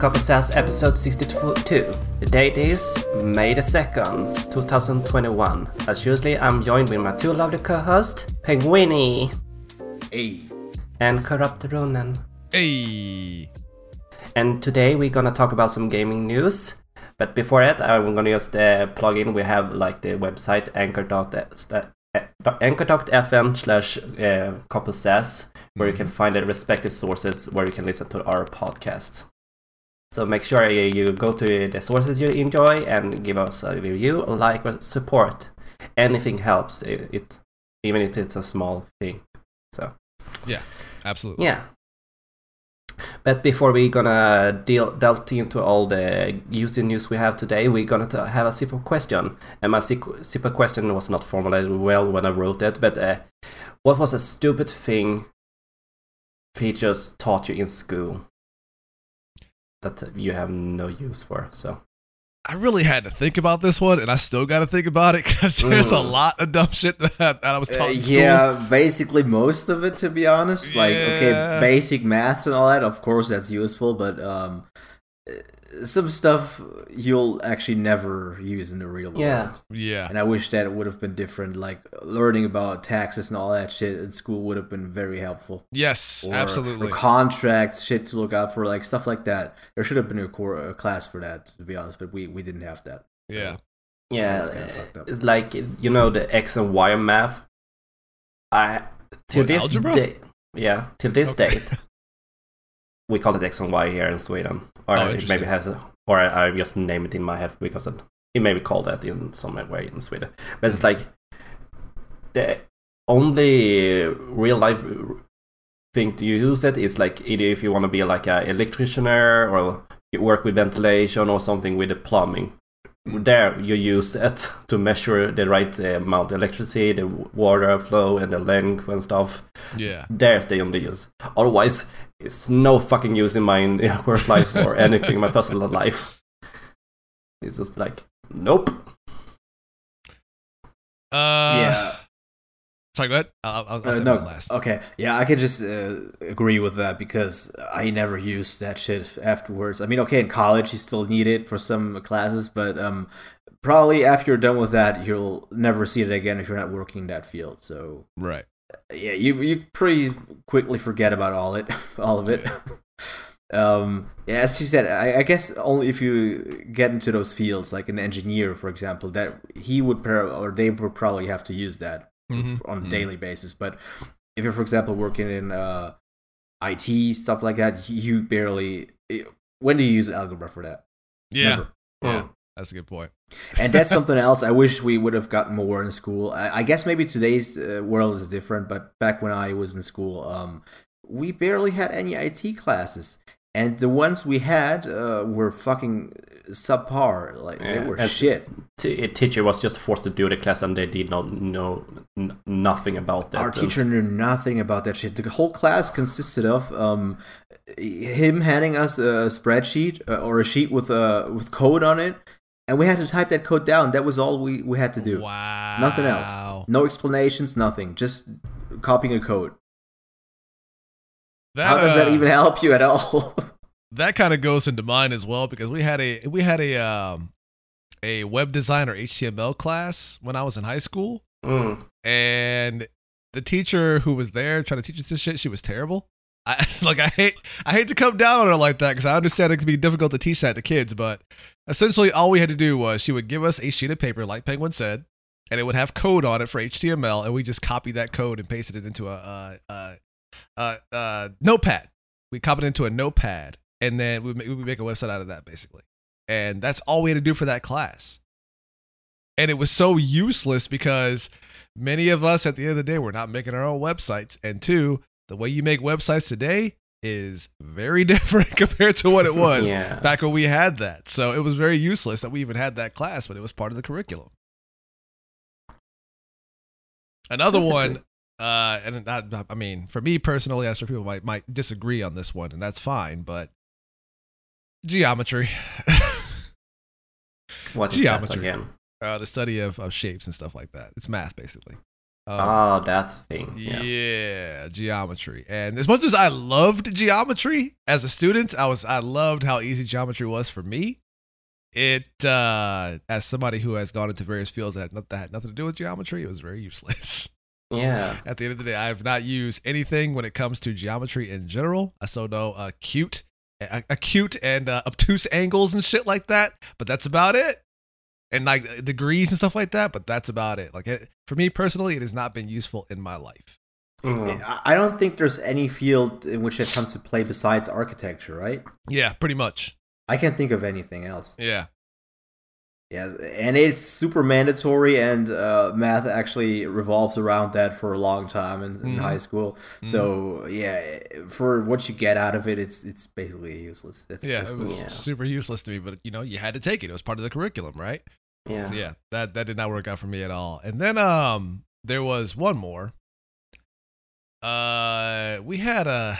Welcome Sass episode 62. The date is May the 2nd, 2021. As usually, I'm joined with my two lovely co-hosts, Penguini Hey. and Corrupt Ronan. Hey. And today we're gonna talk about some gaming news. But before that, I'm gonna just uh, plug in. We have like the website anchor.fm anchor.fm slash uh, Sass, where you can find the respective sources where you can listen to our podcasts. So make sure you, go to the sources you enjoy and give us a review, a like, or support. Anything helps. It, it even if it's a small thing. So Yeah, absolutely. yeah. But before we gonna deal delve into all the using news we have today, we're gonna have a simple question. And my simple question was not formulated well when I wrote it, but uh, what was a stupid thing teachers taught you in school that you have no use for? So I really had to think about this one, and I still got to think about it because there's a Mm. lot of dumb shit that, that I was Uh, taught in school. yeah, basically most of it, to be honest. Like, okay, basic maths and all that, of course, that's useful, but um, uh, some stuff you'll actually never use in the real world. Yeah. Yeah. And I wish that it would have been different. Like, learning about taxes and all that shit in school would have been very helpful. Yes, Or, absolutely. Or contracts, shit to look out for, like stuff like that. There should have been a, core, a class for that, to be honest, but we, we didn't have that. yeah. yeah, That's kinda uh, fucked up. it's like you know the X and Y math. I till What, this algebra? day, yeah, till this Okay. date, we call it X and Y here in Sweden, or Oh, it maybe has a, or I, I just name it in my head because it, it may be called that in some way in Sweden. But it's like the only real life thing to use it is like either if you want to be like an electrician or you work with ventilation or something with the plumbing. There you use it to measure the right uh, amount of electricity, the water flow, and the length and stuff. Yeah. There's the only use. Otherwise, it's no fucking use in my work life or anything in my personal life. It's just like, nope. Uh, yeah. Sorry, go ahead. I'll, I'll, I'll Uh, no, last. okay, yeah, I can just uh, agree with that because I never used that shit afterwards. I mean, okay, in college you still need it for some classes, but um, probably after you're done with that, you'll never see it again if you're not working that field. So Right. Yeah, you you pretty quickly forget about all it, all of it. um, yeah, as she said, I, I guess only if you get into those fields, like an engineer, for example, that he would or they would probably have to use that Mhm, on a mhm. daily basis. But if you're, for example, working in uh, IT stuff like that, you barely. When do you use algebra for that? Yeah. Never. Yeah. Hmm. That's a good point. And that's something else I wish we would have gotten more in school. I, I guess maybe today's uh, world is different, but back when I was in school, um, we barely had any IT classes. And the ones we had uh, were fucking subpar. Like, they were and- shit. T- a teacher was just forced to do the class and they did not know n- nothing about that. Our teacher knew nothing about that shit. The whole class consisted of um, him handing us a spreadsheet uh, or a sheet with uh, with code on it, and we had to type that code down. That was all we, we had to do. Wow. Nothing else. No explanations. Nothing. Just copying a code. That, How does that uh, even help you at all? that kind of goes into mine as well because we had a we had a um a web design or HTML class when I was in high school, Mm. and the teacher who was there trying to teach us this shit, she was terrible. I like I hate I hate to come down on her like that because I understand it can be difficult to teach that to kids, but essentially all we had to do was she would give us a sheet of paper, like Penguin said, and it would have code on it for HTML, and we just copy that code and pasted it into a uh, uh, uh, notepad. We copied it into a notepad, and then we we make a website out of that basically, and that's all we had to do for that class. And it was so useless because many of us at the end of the day were not making our own websites, and two, the way you make websites today is very different compared to what it was Yeah. back when we had that. So it was very useless that we even had that class, but it was part of the curriculum. Another one, uh, and not, I mean, for me personally, I'm sure people might might disagree on this one, and that's fine. But geometry, What Geometry. again? uh, the study of, of shapes and stuff like that. It's math basically. Um, oh, that thing. yeah. Yeah. geometry. And as much as I loved geometry as a student, I was I loved how easy geometry was for me. It uh as somebody who has gone into various fields that had, not, that had nothing to do with geometry, it was very useless. Yeah. At the end of the day, I have not used anything when it comes to geometry in general. I still know acute, uh, acute, and uh, obtuse angles and shit like that, but that's about it. And like degrees and stuff like that, but that's about it. Like it, for me personally, it has not been useful in my life. Mm. I I don't think there's any field in which it comes to play besides architecture, right? Yeah, pretty much. I can't think of anything else. Yeah. Yeah, and it's super mandatory, and uh, math actually revolves around that for a long time in, in Mhm. high school. So yeah, for what you get out of it, it's it's basically useless. It's yeah, just- it was Yeah. super useless to me, but you know, you had to take it. It was part of the curriculum, right? Yeah. So yeah, that that did not work out for me at all. And then um there was one more. Uh we had a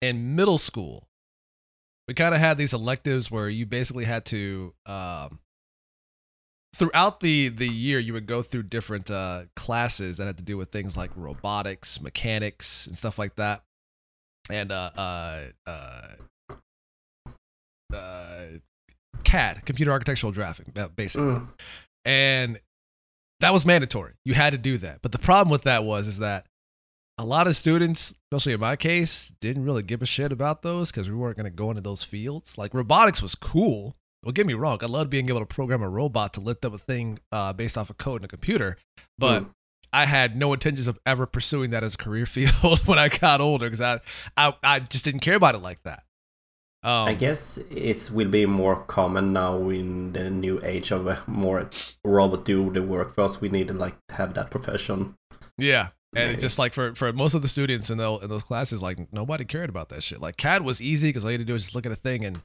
in middle school. We kind of had these electives where you basically had to um throughout the the year you would go through different uh classes that had to do with things like robotics, mechanics and stuff like that. And uh uh uh uh CAD, computer architectural drafting, uh, basically Mm. and that was mandatory. You had to do that. But the problem with that was is that a lot of students, especially in my case, didn't really give a shit about those because we weren't going to go into those fields. Like robotics was cool. Don't get me wrong. I loved being able to program a robot to lift up a thing uh, based off of code in a computer. But Mm. I had no intentions of ever pursuing that as a career field when I got older because I, I I just didn't care about it like that. Um, I guess it will be more common now in the new age of uh, more robot do the work for us. We need to like have that profession. Yeah. And Maybe. just like for, for most of the students in, those in those classes, like nobody cared about that shit. Like CAD was easy because all you had to do was just look at a thing and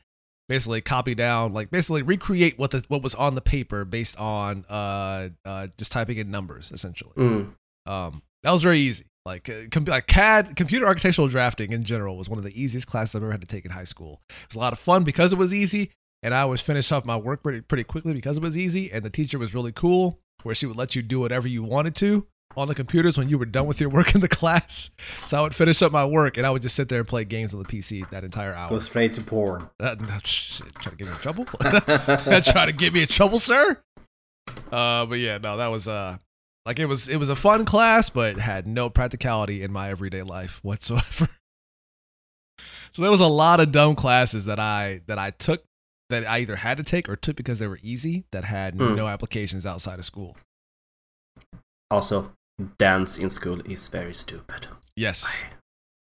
basically copy down, like basically recreate what the what was on the paper based on uh uh just typing in numbers essentially. Mm. Um, that was very easy. Like, uh, com- like CAD, computer architectural drafting in general was one of the easiest classes I've ever had to take in high school. It was a lot of fun because it was easy, and I always finished off my work pretty, pretty quickly because it was easy. And the teacher was really cool, where she would let you do whatever you wanted to on the computers when you were done with your work in the class. So I would finish up my work, and I would just sit there and play games on the PC that entire hour. Go straight to porn. Uh, shit, try to get me in trouble? try to get me in trouble, sir? Uh, but yeah, no, that was uh, like it was it was a fun class, but had no practicality in my everyday life whatsoever. so there was a lot of dumb classes that I that I took that I either had to take or took because they were easy that had Hmm. no applications outside of school. Also, dance in school is very stupid. Yes,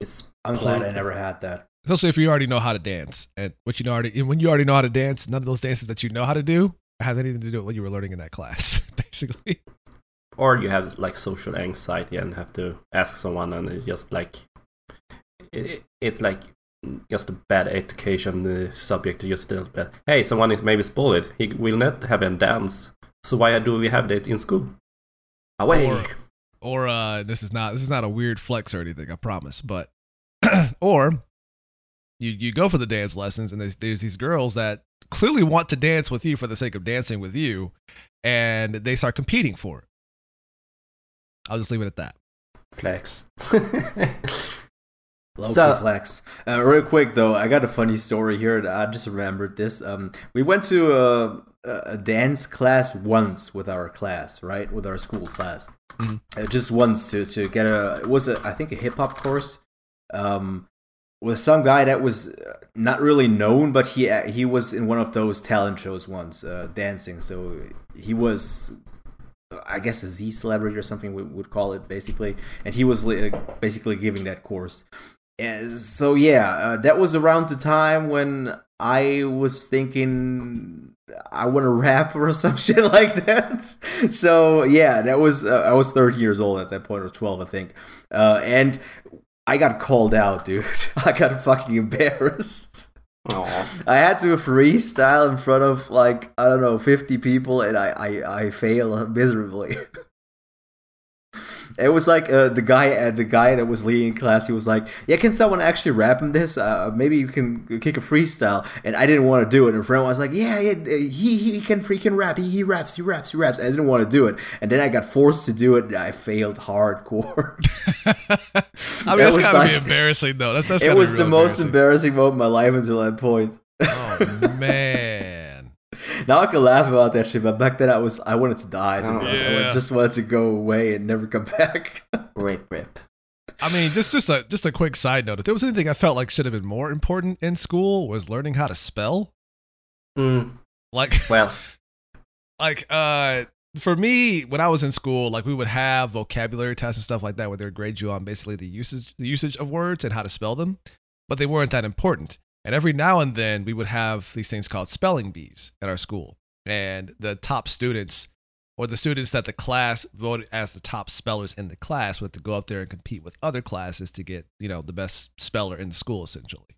It's I'm glad I never had that. especially if you already know how to dance and what you know already when you already know how to dance, none of those dances that you know how to do have anything to do with what you were learning in that class, basically. Or you have like social anxiety and have to ask someone, and it's just like it, it's like just a bad education uh, subject to just tell that hey, someone is maybe spoiled. He will not have a dance. So why do we have that in school? Away. Or- or uh this is not this is not a weird flex or anything i promise but or you you go for the dance lessons and there's there's these girls that clearly want to dance with you for the sake of dancing with you and they start competing for it i'll just leave it at that Flex. Low So- flex. Uh, real quick though, I got a funny story here. I just remembered this. Um, we went to a, a dance class once with our class, right? With our school class, Mhm. uh, just once to to get a. It was a, I think a hip hop course. Um, with some guy that was uh, not really known, but he uh, he was in one of those talent shows once, uh, dancing. So he was I guess a Z celebrity or something we would call it basically, and he was uh, basically giving that course. And so yeah, uh, that was around the time when I was thinking I want to rap or some shit like that. So yeah, that was uh, I was 13 years old at that point, or 12 I think, uh, and I got called out, dude. I got fucking embarrassed. Aw. I had to freestyle in front of like I don't know 50 people, and I I, I fail miserably. It was like uh, the guy, uh, the guy that was leading class. He was like, "Yeah, can someone actually rap in this? Uh, maybe you can kick a freestyle." And I didn't want to do it. And friend was like, "Yeah, yeah, he he can freaking rap. He, he raps, he raps, he raps." I didn't want to do it, and then I got forced to do it. And I failed hardcore. I mean, It that's gotta like- be embarrassing though. That's, that's it was the most embarrassing. embarrassing moment of my life until that point. Oh man. Now I can laugh about that shit, but back then I was I wanted to die. To Oh. honest. I just wanted to go away and never come back. Rip, rip. I mean, just just a just a quick side note. If there was anything I felt like should have been more important in school was learning how to spell. Mm, Like well, like uh for me when I was in school, like we would have vocabulary tests and stuff like that where they would grade you on basically the usage the usage of words and how to spell them, but they weren't that important. And every now and then we would have these things called spelling bees at our school. And the top students or the students that the class voted as the top spellers in the class would have to go up there and compete with other classes to get, you know, the best speller in the school essentially.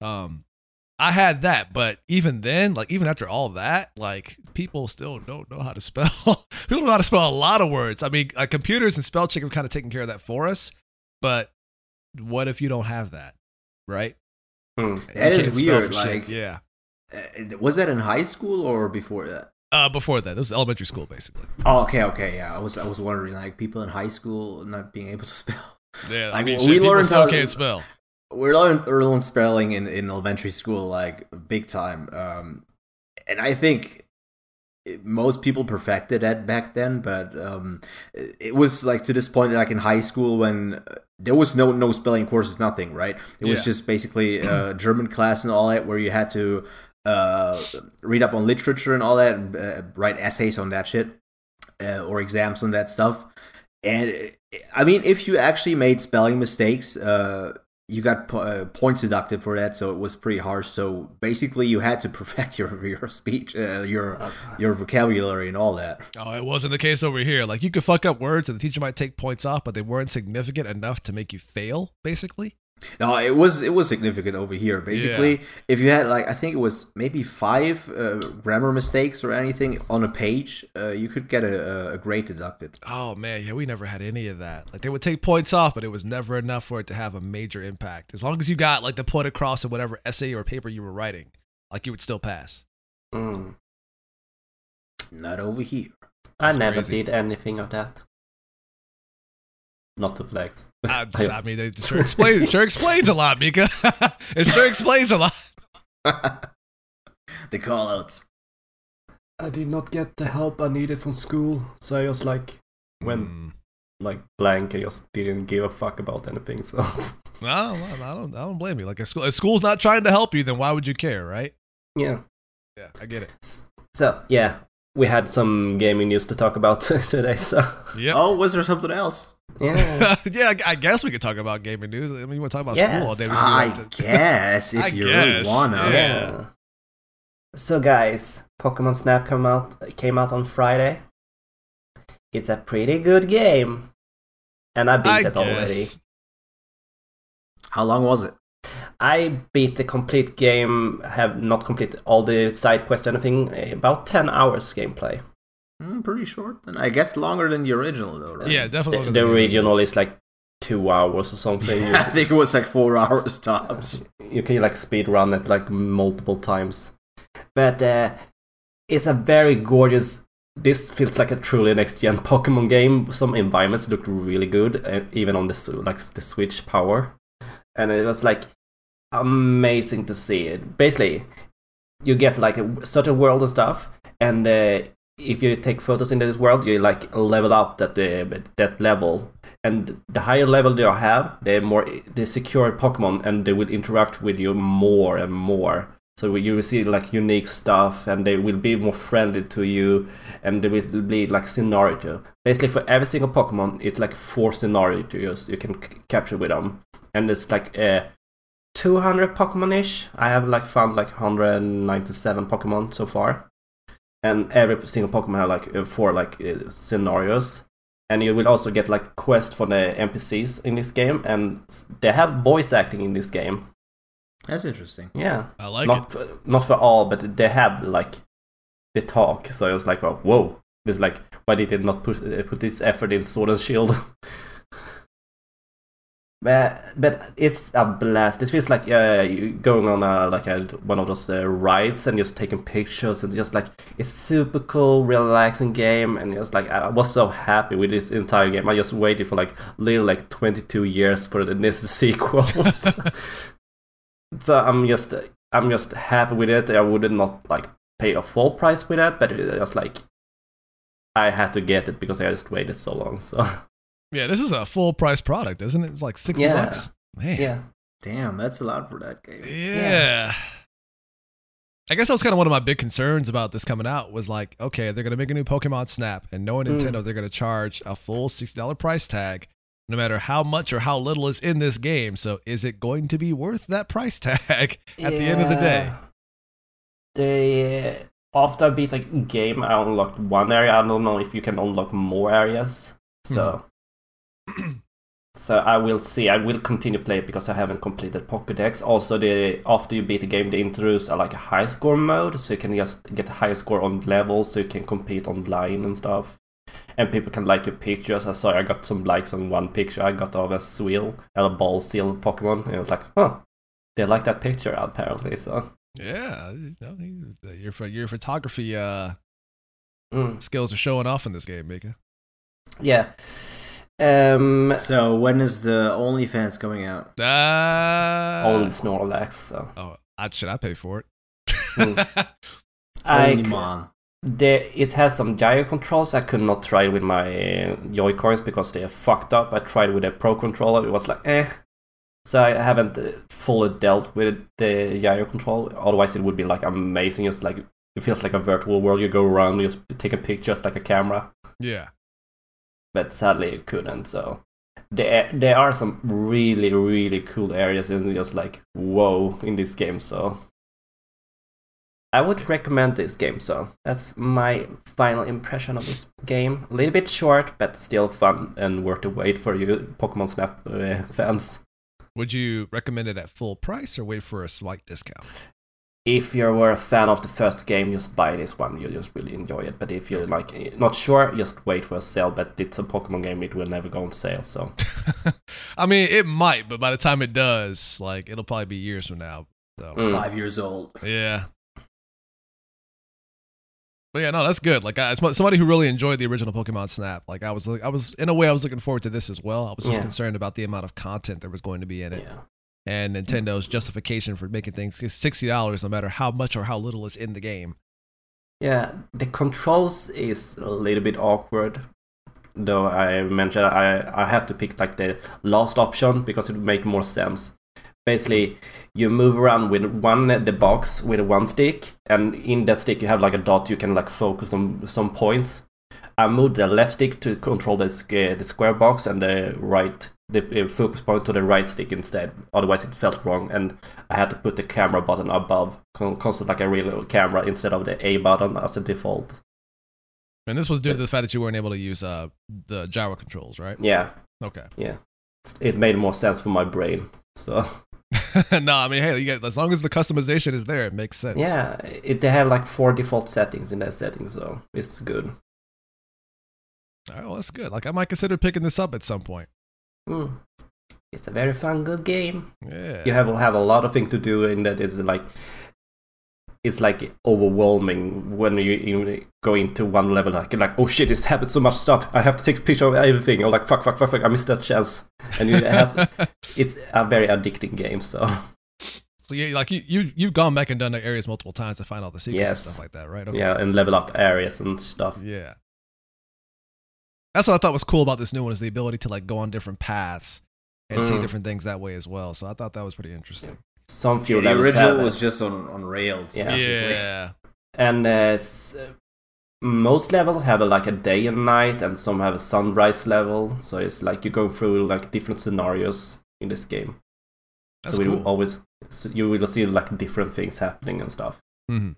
Um I had that, but even then, like even after all that, like people still don't know how to spell. people don't know how to spell a lot of words. I mean, uh, computers and spell check have kind of taken care of that for us. But what if you don't have that, right? Hmm. That You is can't spell weird, for shit. like- yeah. Uh, was that in high school or before that? Uh, before that, it was elementary school basically. Oh, okay, okay, yeah. I was I was wondering like people in high school not being able to spell. Yeah, I mean, we shit, learned how- can't spell. We learned learned spelling in, in elementary school like big time, um, and I think it- most people perfected that back then. But um, it it was like to this point, like in high school when uh, there was no no spelling courses, nothing, right? It was just basically uh, German class and all that, where you had to uh, read up on literature and all that, and uh, write essays on that shit, uh, or exams on that stuff. And I mean, if you actually made spelling mistakes, uh, you got po- uh, points deducted for that, so it was pretty harsh. So basically, you had to perfect your your speech, uh, your your vocabulary, and all that. Oh, it wasn't the case over here. Like you could fuck up words, and the teacher might take points off, but they weren't significant enough to make you fail. Basically, No, it was it was significant over here. Basically, if you had like I think it was maybe five uh, grammar mistakes or anything on a page, uh, you could get a, a grade deducted. Oh man, yeah, we never had any of that. Like they would take points off, but it was never enough for it to have a major impact. As long as you got like the point across in whatever essay or paper you were writing, like you would still pass. Mm. Not over here. I never crazy. did anything of that. Not to flex. I, I I mean, it sure explains. It sure explains a lot, Mika. it sure explains a lot. the call outs. I did not get the help I needed from school, so I was like went Mm. like blank and just didn't give a fuck about anything. So no, no, I don't. I don't blame you. Like if, school, if school's not trying to help you, then why would you care, right? yeah. Yeah, I get it. So yeah, we had some gaming news to talk about today. So Yep. Oh, was there something else? Yeah, yeah, I- I guess we could talk about gaming news. I mean, you want to talk about Yes. school all day? We I that too. guess if I you guess, really wanna. yeah. yeah. So guys, Pokemon Snap come out came out on Friday. It's a pretty good game, and I beat I it already. How long was it? I beat the complete game. Have not completed all the side quests, anything. About ten hours gameplay. Mm, pretty short. Then I guess longer than the original, though, right? Yeah, definitely. The, the original is like two hours or something. You- I think it was like four hours tops. you can like speed run it like multiple times but uh, it's a very gorgeous this feels like a truly next gen pokemon game some environments look really good uh, even on the Su- like the switch power and it was like amazing to see it basically you get like a certain world and stuff and uh, if you take photos in this world you like level up that uh, that level. And the higher level you have the more the secure pokemon and they will interact with you more and more. So you will see like unique stuff and they will be more friendly to you and there will be like scenario basically for every single pokemon it's like four scenarios you can c- capture with them. And it's like uh 200 pokemon-ish. I have like found like 197 pokemon so far and every single pokemon have like uh, four like uh, scenarios and you will also get like quests for the npcs in this game and they have voice acting in this game That's interesting. yeah I like it. not for, not for all but they have like the talk so it was like oh, whoa It's like, why did they not put uh, put this effort in Sword and Shield? but but it's a blast. It feels like uh, going on a like a, one of those uh, rides and just taking pictures and just like it's super cool, relaxing game. And just like I was so happy with this entire game. I just waited for like literally like 22 years for the next sequel. so, so I'm just I'm just happy with it. I would not like pay a full price with that, but it just like I had to get it because I just waited so long. So Yeah, this is a full price product, isn't it? It's like sixty Yeah. bucks. Man. yeah, Damn, that's a lot for that game. Yeah. I guess that was kind of one of my big concerns about this coming out was like, okay, they're gonna make a new Pokemon Snap, and knowing Mm. Nintendo, they're gonna charge a full sixty dollar price tag, no matter how much or how little is in this game. So, is it going to be worth that price tag at the end of the day? Yeah. They after I beat the game, I unlocked one area. I don't know if you can unlock more areas. So, so I will see. I will continue play it because I haven't completed Pokédex. Also, the after you beat the game, they introduce a, like a high score mode, so you can just get a high score on levels, so you can compete online and stuff. And people can like your pictures. I saw I got some likes on one picture I got of a Spheal, a ball seal Pokemon, and it was like, huh, they like that picture apparently. So. Yeah, you know, your your photography uh, Mm. skills are showing off in this game, Mika. Yeah. Um, So when is the OnlyFans coming out? Uh, only Snorlax. So oh, I, should I pay for it? Mm. I c- Onlymon. the, it has some gyro controls. I could not try it with my uh, Joy-Cons because they are fucked up. I tried with a Pro controller. It was like eh. So I haven't uh, fully dealt with the gyro control. Otherwise, it would be like amazing. Just like it feels like a virtual world. You go around, you just taking pictures like a camera. yeah. But sadly it couldn't. So there there are some really really cool areas and just like whoa in this game. So I would recommend this game. So that's my final impression of this game. A little bit short, but still fun and worth the wait for you Pokemon Snap uh, fans. Would you recommend it at full price or wait for a slight discount? If you were a fan of the first game, just buy this one. You just really enjoy it. But if you're like not sure, just wait for a sale. But it's a Pokemon game; it will never go on sale. So I mean, it might, but by the time it does, like it'll probably be years from now. So Mm. Five years old. yeah. But yeah, no, that's good. Like, I, as somebody who really enjoyed the original Pokemon Snap, like I was, I was in a way, I was looking forward to this as well. I was just Yeah. concerned about the amount of content there was going to be in it, yeah. And Nintendo's justification for making things sixty dollars, no matter how much or how little is in the game. Yeah, the controls is a little bit awkward. Though I mentioned I, I have to pick like the last option because it would make more sense. Basically, you move around with one the box with one stick, and in that stick you have like a dot. You can like focus on some points. I moved the left stick to control the square, the square box, and the right the focus point to the right stick instead. Otherwise, it felt wrong, and I had to put the camera button above, con- constant like a real camera instead of the A button as a default. And this was due to the fact that you weren't able to use uh, the gyro controls, right? Yeah, Okay. Yeah, it made more sense for my brain. So no, I mean, hey, you get, as long as the customization is there, it makes sense. yeah, it, they have like four default settings in that setting, so it's good. All right, well, that's good. Like, I might consider picking this up at some point. Mm. It's a very fun, good game. Yeah. You have have a lot of things to do in that. It's like it's like overwhelming when you, you go into one level. Like like oh shit, this happened so much stuff. I have to take a picture of everything. Or like fuck fuck fuck fuck. I missed that chance. And you have it's a very addicting game. So so yeah, like you you you've gone back and done the areas multiple times to find all the secrets Yes. and stuff like that, right? Okay. yeah, and level up areas and stuff. Yeah. That's what I thought was cool about this new one is the ability to like go on different paths and see Mm. different things that way as well. So I thought that was pretty interesting. Some few Yeah, the original have was just on, on rails. Yeah. basically. Yeah. and uh, most levels have a, like a day and night and some have a sunrise level so it's like you go through like different scenarios in this game That's so we cool. will always so you will see like different things happening and stuff hmm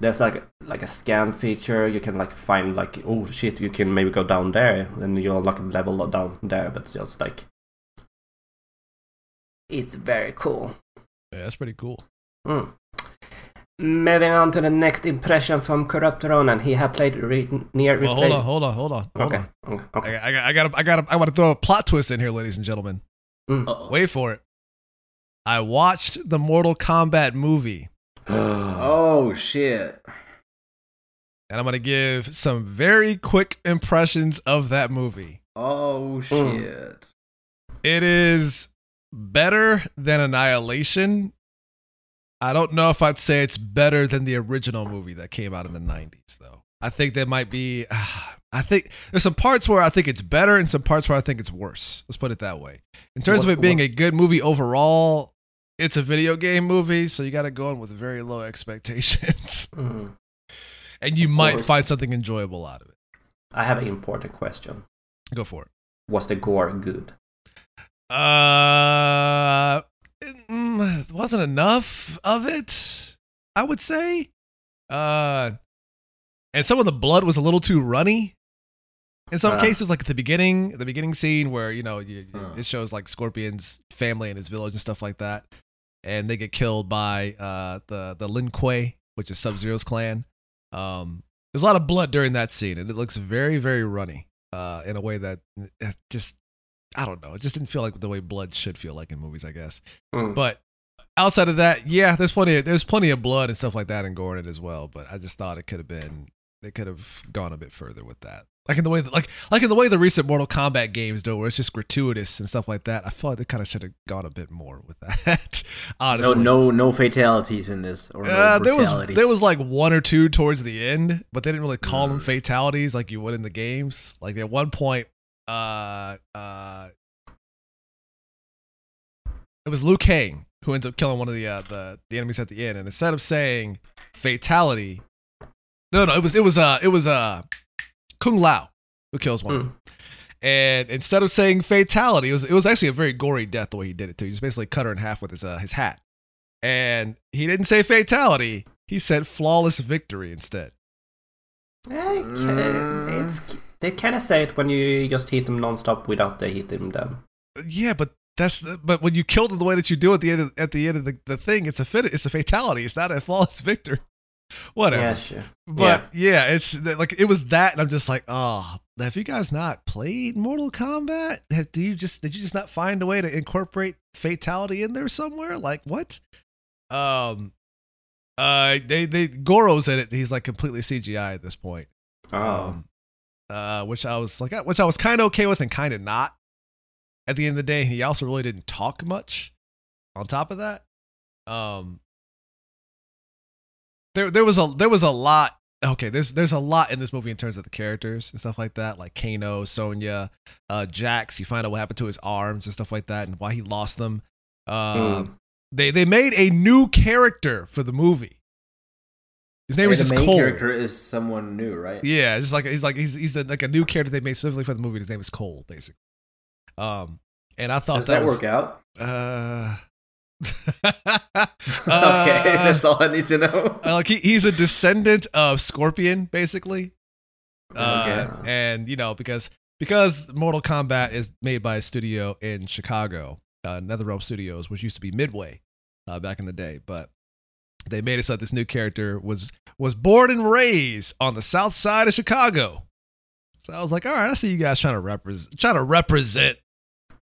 there's like like a scan feature you can like find like oh shit you can maybe go down there and you'll like level down there but it's just like it's very cool Yeah, that's pretty cool. Mm. Moving on to the next impression from Corrupt Ronan. He had played re- Nier Well, hold on, hold on, hold on. Hold Okay. on. okay. okay. I, I, I got, I got, I want to throw a plot twist in here, ladies and gentlemen. Mm. Wait for it. I watched the Mortal Kombat movie, Oh shit. and I'm gonna give some very quick impressions of that movie. Oh mm. shit. It is better than Annihilation. I don't know if I'd say it's better than the original movie that came out in the 90s, though. I think there might be. I think there's some parts where I think it's better and some parts where I think it's worse. Let's put it that way. In terms of it being what- a good movie overall, it's a video game movie, so you got to go in with very low expectations. Mm. and you Of might course. find something enjoyable out of it. I have an important question. Go for it. Was the gore good? Uh, mm, wasn't enough of it. I would say. Uh, and some of the blood was a little too runny. In some Ah. cases, like at the beginning, the beginning scene where you know you, Huh. it shows like Scorpion's family and his village and stuff like that, and they get killed by uh the the Lin Kuei, which is Sub Zero's clan. Um, there's a lot of blood during that scene, and it looks very very runny. Uh, in a way that uh, just I don't know. It just didn't feel like the way blood should feel like in movies, I guess. Mm. But outside of that, yeah, there's plenty of there's plenty of blood and stuff like that in gore in it as well. But I just thought it could have been they could have gone a bit further with that. Like in the way that, like like in the way the recent Mortal Kombat games do, where it's just gratuitous and stuff like that. I feel like they kind of should have gone a bit more with that. Honestly, So no no fatalities in this or no uh, there was there was like one or two towards the end, but they didn't really call them Mm. fatalities like you would in the games. Like at one point, uh, uh, it was Liu Kang who ends up killing one of the uh, the the enemies at the end, and instead of saying fatality, no, no, it was it was uh it was uh Kung Lao who kills one. Mm. And instead of saying fatality, it was it was actually a very gory death the way he did it too. He just basically cut her in half with his uh, his hat, and he didn't say fatality. He said flawless victory instead. Okay. Mm. It's they kind of say it when you just hit them non-stop without the hitting them. Yeah, but that's the, but when you kill them the way that you do at the end of, at the end of the, the thing, it's a fit, it's a fatality. It's not a flawless victory. Whatever. Yeah, sure. But yeah. it's like it was that, and I'm just like, oh, have you guys not played Mortal Kombat? Have, do you just did you just not find a way to incorporate fatality in there somewhere? Like what? Um, uh, they they Goro's in it. He's like completely CGI at this point. Oh. Um, uh, which I was like, which I was kind of okay with and kind of not. At the end of the day, he also really didn't talk much. On top of that, um, there there was a there was a lot. Okay, there's there's a lot in this movie in terms of the characters and stuff like that, like Kano, Sonya, uh, Jax. You find out what happened to his arms and stuff like that, and why he lost them. Uh, Mm. They they made a new character for the movie. His name the just main Cole. character is someone new, right? Yeah, just like he's like he's he's the, like a new character they made specifically for the movie. His name is Cole, basically. Um, and I thought Does that, that, was, work out? Uh, okay, uh, that's all I need to know. uh, like he, he's a descendant of Scorpion, basically. Uh, Okay. and you know because because Mortal Kombat is made by a studio in Chicago, uh, NetherRealm Studios, which used to be Midway uh, back in the day, but they made it so that this new character was was born and raised on the south side of Chicago. So I was like, all right, I see you guys trying to represent trying to represent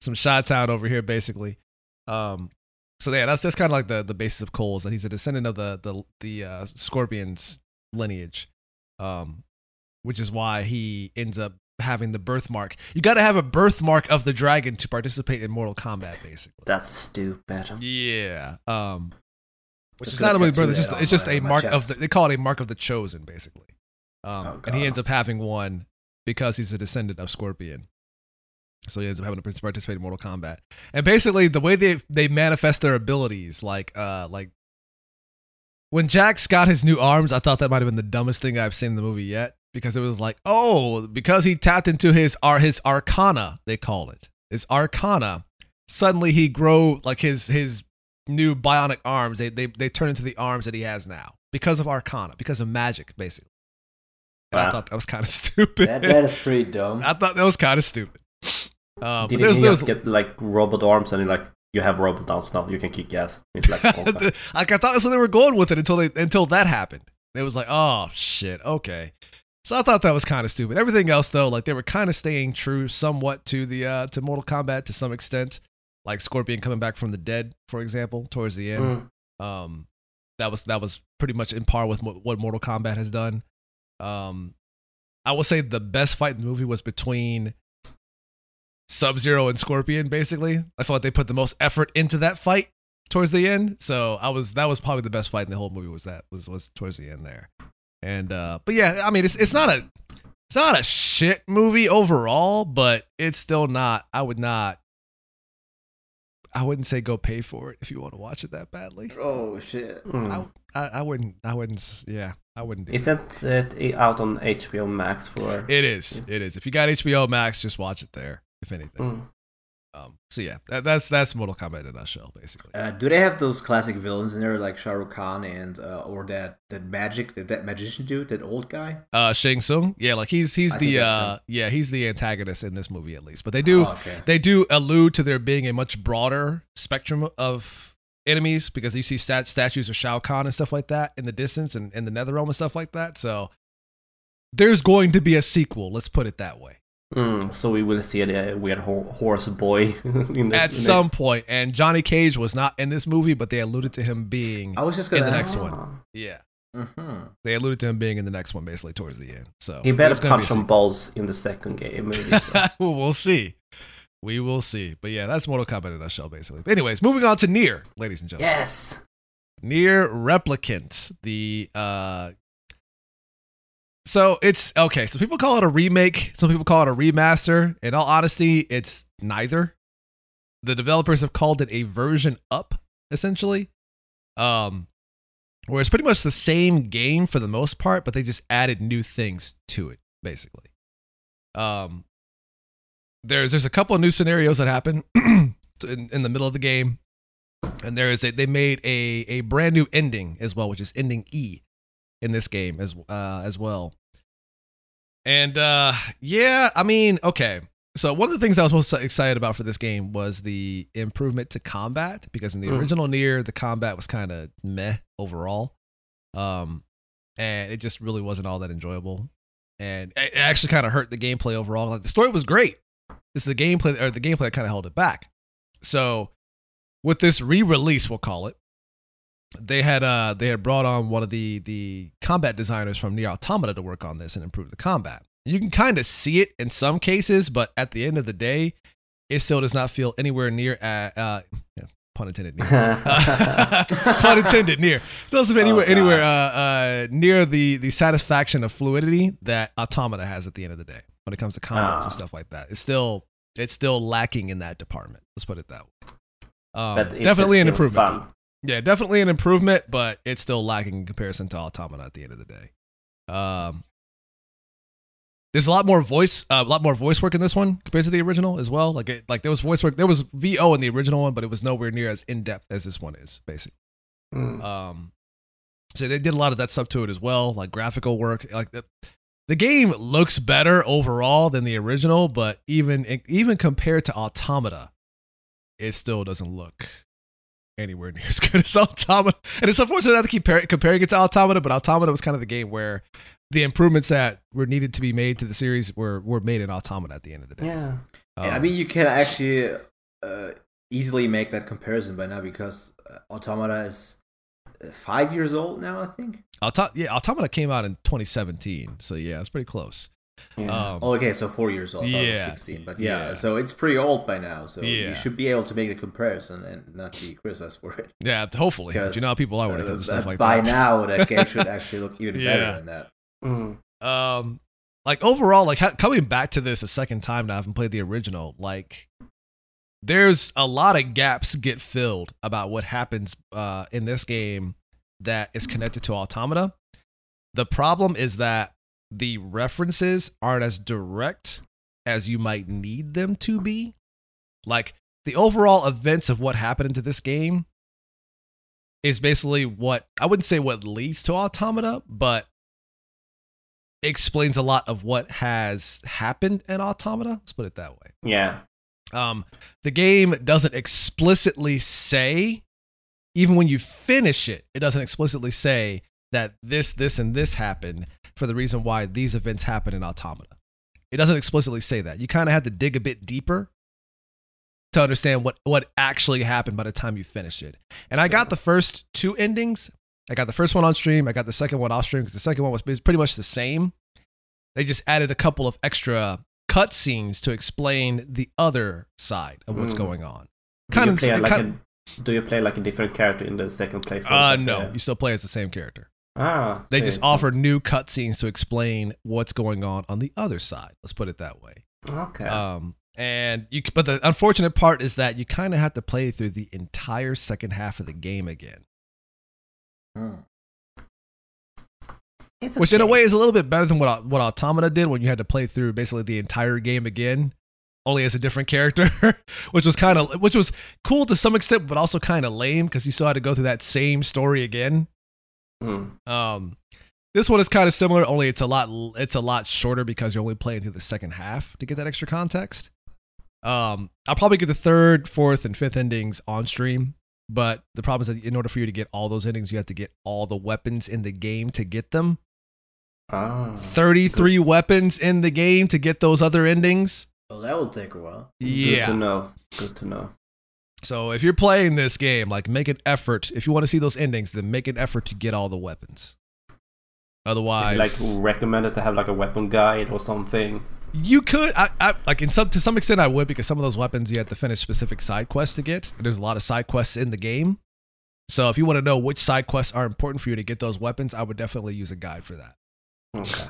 some shot town over here, basically. Um, so yeah, that's that's kind of like the the basis of Cole's that he's a descendant of the the the uh, Scorpions lineage, um, which is why he ends up having the birthmark. You got to have a birthmark of the dragon to participate in Mortal Kombat, basically. That's stupid. Yeah. Um, which Just is not a tattoo birth. It's just it's just a my mark of the. They call it a mark of the chosen, basically. Um, Oh, and he ends up having one because he's a descendant of Scorpion. So he ends up having to participate in Mortal Kombat. And basically, the way they they manifest their abilities, like uh, like when Jax got his new arms, I thought that might have been the dumbest thing I've seen in the movie yet because it was like, oh, because he tapped into his ar- his Arcana, they call it his Arcana. Suddenly, he grow like his his new bionic arms. They they they turn into the arms that he has now because of Arcana, because of magic, basically. And I thought that was kind of stupid. That, that is pretty dumb. I thought that was kind of stupid. Uh, Didn't he just get like robot arms and like you have robot dance now. You can kick ass. It's like, okay. like I thought that's where they were going with it until they until that happened. It was like, oh shit, okay. So I thought that was kind of stupid. Everything else though, like they were kind of staying true somewhat to the uh to Mortal Kombat to some extent. Like Scorpion coming back from the dead, for example, towards the end. Mm. Um that was that was pretty much in par with what, what Mortal Kombat has done. Um I will say the best fight in the movie was between Sub Zero and Scorpion. Basically, I felt like they put the most effort into that fight towards the end. So I was that was probably the best fight in the whole movie. Was that was was towards the end there. And uh, but yeah, I mean it's it's not a it's not a shit movie overall, but it's still not. I would not. I wouldn't say go pay for it if you want to watch it that badly. Oh shit! Mm. I, I, I wouldn't. I wouldn't. Yeah, I wouldn't. Do it. Isn't it out on HBO Max for? It is. It is. If you got HBO Max, just watch it there. If anything. Mm. Um. So yeah, that, that's that's Mortal Kombat in a nutshell, basically. Uh, do they have those classic villains in there like Shah Rukh Khan and uh, or that that magic that, that magician dude, that old guy? Uh, Shang Tsung. Yeah, like he's he's I the uh yeah he's the antagonist in this movie at least. But they do Oh, okay. they do allude to there being a much broader spectrum of enemies because you see stat- statues of Shao Kahn and stuff like that in the distance and in the Netherrealm and stuff like that. So there's going to be a sequel. Let's put it that way. Mm. So we will see the weird ho- horse boy in this. At in some this. point, and Johnny Cage was not in this movie, but they alluded to him being. I was just in gonna the ask. next one. Ah. Yeah, hmm they alluded to him being in the next one, basically towards the end. So He better there's gonna be punch some balls in the second game, maybe. So. well, we'll see. We will see. But yeah, that's Mortal Kombat in a nutshell, basically. But Anyways, moving on to Nier, ladies and gentlemen. yes. Nier Replicant. The uh so it's okay. So people call it a remake. Some people call it a remaster. In all honesty, it's neither. The developers have called it a version up, essentially. Um, where it's pretty much the same game for the most part, but they just added new things to it, basically. Um, there's there's a couple of new scenarios that happen in, in the middle of the game and there is a they made a a brand new ending as well which is ending e in this game as uh as well. And uh yeah i mean okay. So one of the things i was most excited about for this game was the improvement to combat because in the Mm. original Nier the combat was kind of meh overall. Um and it just really wasn't all that enjoyable. And it it actually kind of hurt the gameplay overall. Like the story was great. It's the gameplay or the gameplay that kind of held it back. So with this re-release, we'll call it, they had uh they had brought on one of the the combat designers from Nier Automata to work on this and improve the combat. You can kind of see it in some cases, but at the end of the day, it still does not feel anywhere near uh, uh yeah, pun intended near. pun intended near. It doesn't feel anywhere Oh, anywhere uh, uh near the the satisfaction of fluidity that Automata has at the end of the day when it comes to combos Ah. and stuff like that. It's still it's still lacking in that department. Let's put it that way. Um, but definitely an improvement. Fun. Yeah, definitely an improvement, but it's still lacking in comparison to Automata at the end of the day. Um, there's a lot more voice, uh, a lot more voice work in this one compared to the original as well. Like, it, like there was voice work, there was VO in the original one, but it was nowhere near as in depth as this one is, basically. Mm. Um, so they did a lot of that stuff to it as well, like graphical work. Like the, the game looks better overall than the original, but even even compared to Automata, it still doesn't look anywhere near as good as Automata. And it's unfortunate not to keep par- comparing it to Automata, but Automata was kind of the game where the improvements that were needed to be made to the series were were made in Automata at the end of the day. Yeah. And I Um, mean, you can actually uh, easily make that comparison by now because uh, Automata is uh, five years old now, I think. Auto- yeah, Automata came out in 2017, so yeah, it's pretty close. Yeah. Um, Oh, okay, so four years old. I thought it was Yeah. 16. But yeah, Yeah. so it's pretty old by now. So Yeah. you should be able to make the comparison and not be criticized for it. yeah, hopefully, but you know how people are when it Uh, stuff but like by that. now, that game should actually look even Yeah. better than that. Mm. um like overall like ha- coming back to this a second time now i haven't played the original like there's a lot of gaps get filled about what happens uh in this game that is connected to automata the problem is that the references aren't as direct as you might need them to be like the overall events of what happened into this game is basically what i wouldn't say what leads to automata but explains a lot of what has happened in Automata. Let's put it that way. Yeah. Um, the game doesn't explicitly say, even when you finish it, it doesn't explicitly say that this, this, and this happened for the reason why these events happen in Automata. It doesn't explicitly say that. You kind of have to dig a bit deeper to understand what what actually happened by the time you finish it. And I got the first two endings. I got the first one on stream. I got the second one off stream because the second one was pretty much the same. They just added a couple of extra cutscenes to explain the other side of what's Mm. going on. Do you Kind of, play like kind, a, Do you play like a different character in the second playthrough? uh, no, uh, you still play as the same character. Ah, They just not- new cutscenes to explain what's going on on the other side. Let's put it that way. Okay. Um, and you, but the unfortunate part is that you kind of have to play through the entire second half of the game again, Hmm. it's which in a way is a little bit better than what what Automata did when you had to play through basically the entire game again, only as a different character, which was kind of which was cool to some extent, but also kind of lame because you still had to go through that same story again. Hmm. Um, this one is kind of similar, only it's a lot it's a lot shorter because you're only playing through the second half to get that extra context. Um, I'll probably get the third, fourth, and fifth endings on stream, but the problem is that in order for you to get all those endings, you have to get all the weapons in the game to get them. Ah. 33 weapons in the game to get those other endings. Well, that will take a while. Yeah. Good to know. Good to know. So if you're playing this game, like make an effort. If you want to see those endings, then make an effort to get all the weapons. Is Otherwise, it like recommended to have like a weapon guide or something? You could, I, I like in some to some extent, I would because some of those weapons you have to finish specific side quests to get. And there's a lot of side quests in the game, so if you want to know which side quests are important for you to get those weapons, I would definitely use a guide for that. Okay.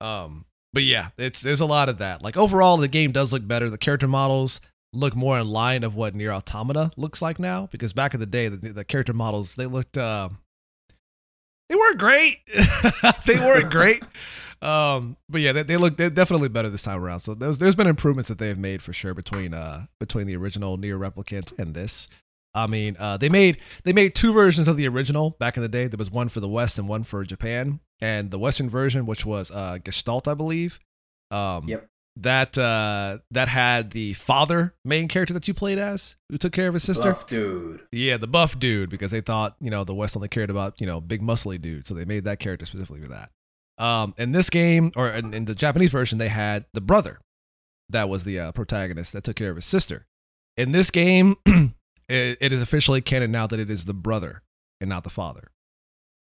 Um, but yeah, it's there's a lot of that. Like overall, the game does look better. The character models look more in line of what Nier Automata looks like now. Because back in the day, the, the character models they looked, uh, they weren't great. they weren't great. Um, but yeah, they, they look they're definitely better this time around. So there's there's been improvements that they've made for sure between uh between the original Nier Replicant and this. I mean, uh, they made they made two versions of the original back in the day. There was one for the West and one for Japan. And the Western version, which was uh, Gestalt, I believe. Um, Yep. That uh, that had the father main character that you played as, who took care of his sister. Buff dude. Yeah, the buff dude, because they thought you know the West only cared about you know big muscly dude so they made that character specifically for that. Um, in this game, or in, in the Japanese version, they had the brother that was the uh, protagonist that took care of his sister. In this game, it, it is officially canon now that it is the brother and not the father.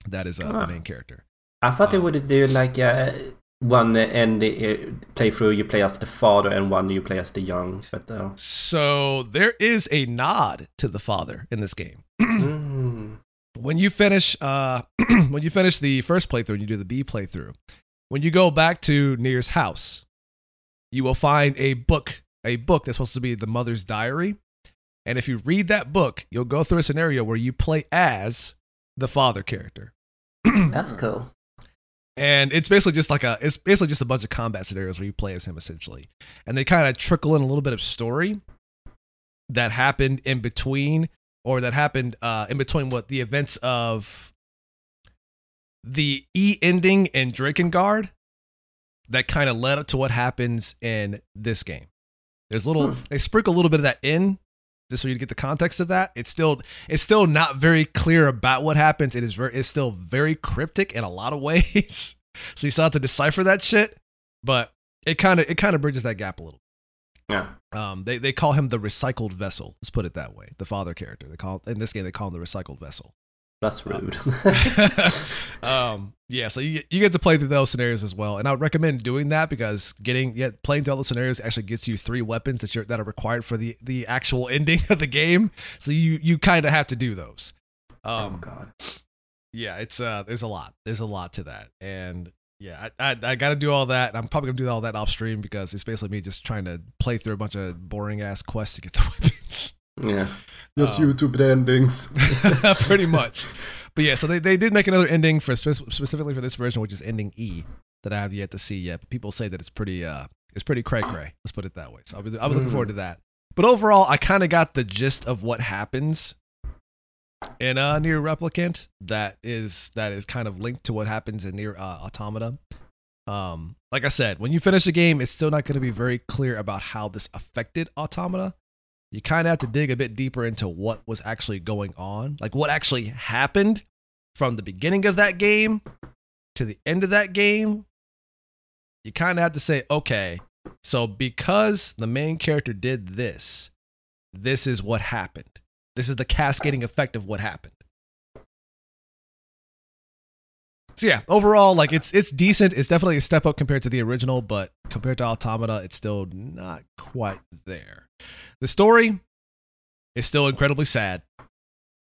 That is uh, Ah. the main character. I thought they Um, would do like uh, one end uh, playthrough you play as the father and one you play as the young. But uh, So there is a nod to the father in this game. mm, when you finish uh when you finish the first playthrough and you do the B playthrough, when you go back to Nier's house, you will find a book, a book that's supposed to be the mother's diary. And if you read that book, you'll go through a scenario where you play as the father character. that's cool. And it's basically just like a it's basically just a bunch of combat scenarios where you play as him essentially. And they kind of trickle in a little bit of story that happened in between or that happened uh in between what the events of the E ending in Drakengard that kind of led up to what happens in this game. There's little Hmm. they sprinkle a little bit of that in just so you get the context of that. It's still it's still not very clear about what happens. It is very it's still very cryptic in a lot of ways. so you still have to decipher that shit. But it kind of it kind of bridges that gap a little. Yeah. Um, they they call him the recycled vessel. Let's put it that way. The father character. They call in this game they call him the recycled vessel. That's rude. um, yeah, so you you get to play through those scenarios as well, and I would recommend doing that because getting yeah playing through all those scenarios actually gets you three weapons that you're that are required for the the actual ending of the game. So you you kind of have to do those. oh Um, god. yeah, it's uh, there's a lot, there's a lot to that, and yeah, I I, I got to do all that. I'm probably gonna do all that off stream because it's basically me just trying to play through a bunch of boring ass quests to get the weapons. Yeah. Just YouTube endings. pretty much. But yeah, so they, they did make another ending for specifically for this version, which is ending E that I have yet to see yet. But people say that it's pretty uh it's pretty cray cray. Let's put it that way. So I was, I was looking Mm. forward to that. But overall, I kind of got the gist of what happens in uh nier replicant that is that is kind of linked to what happens in nier uh, automata. Um, like I said, when you finish the game, it's still not going to be very clear about how this affected Automata. You kind of have to dig a bit deeper into what was actually going on, like what actually happened from the beginning of that game to the end of that game. You kind of have to say, okay, so because the main character did this, this is what happened. This is the cascading effect of what happened. So yeah, overall, like it's it's decent. It's definitely a step up compared to the original, but compared to Automata, it's still not quite there. The story is still incredibly sad,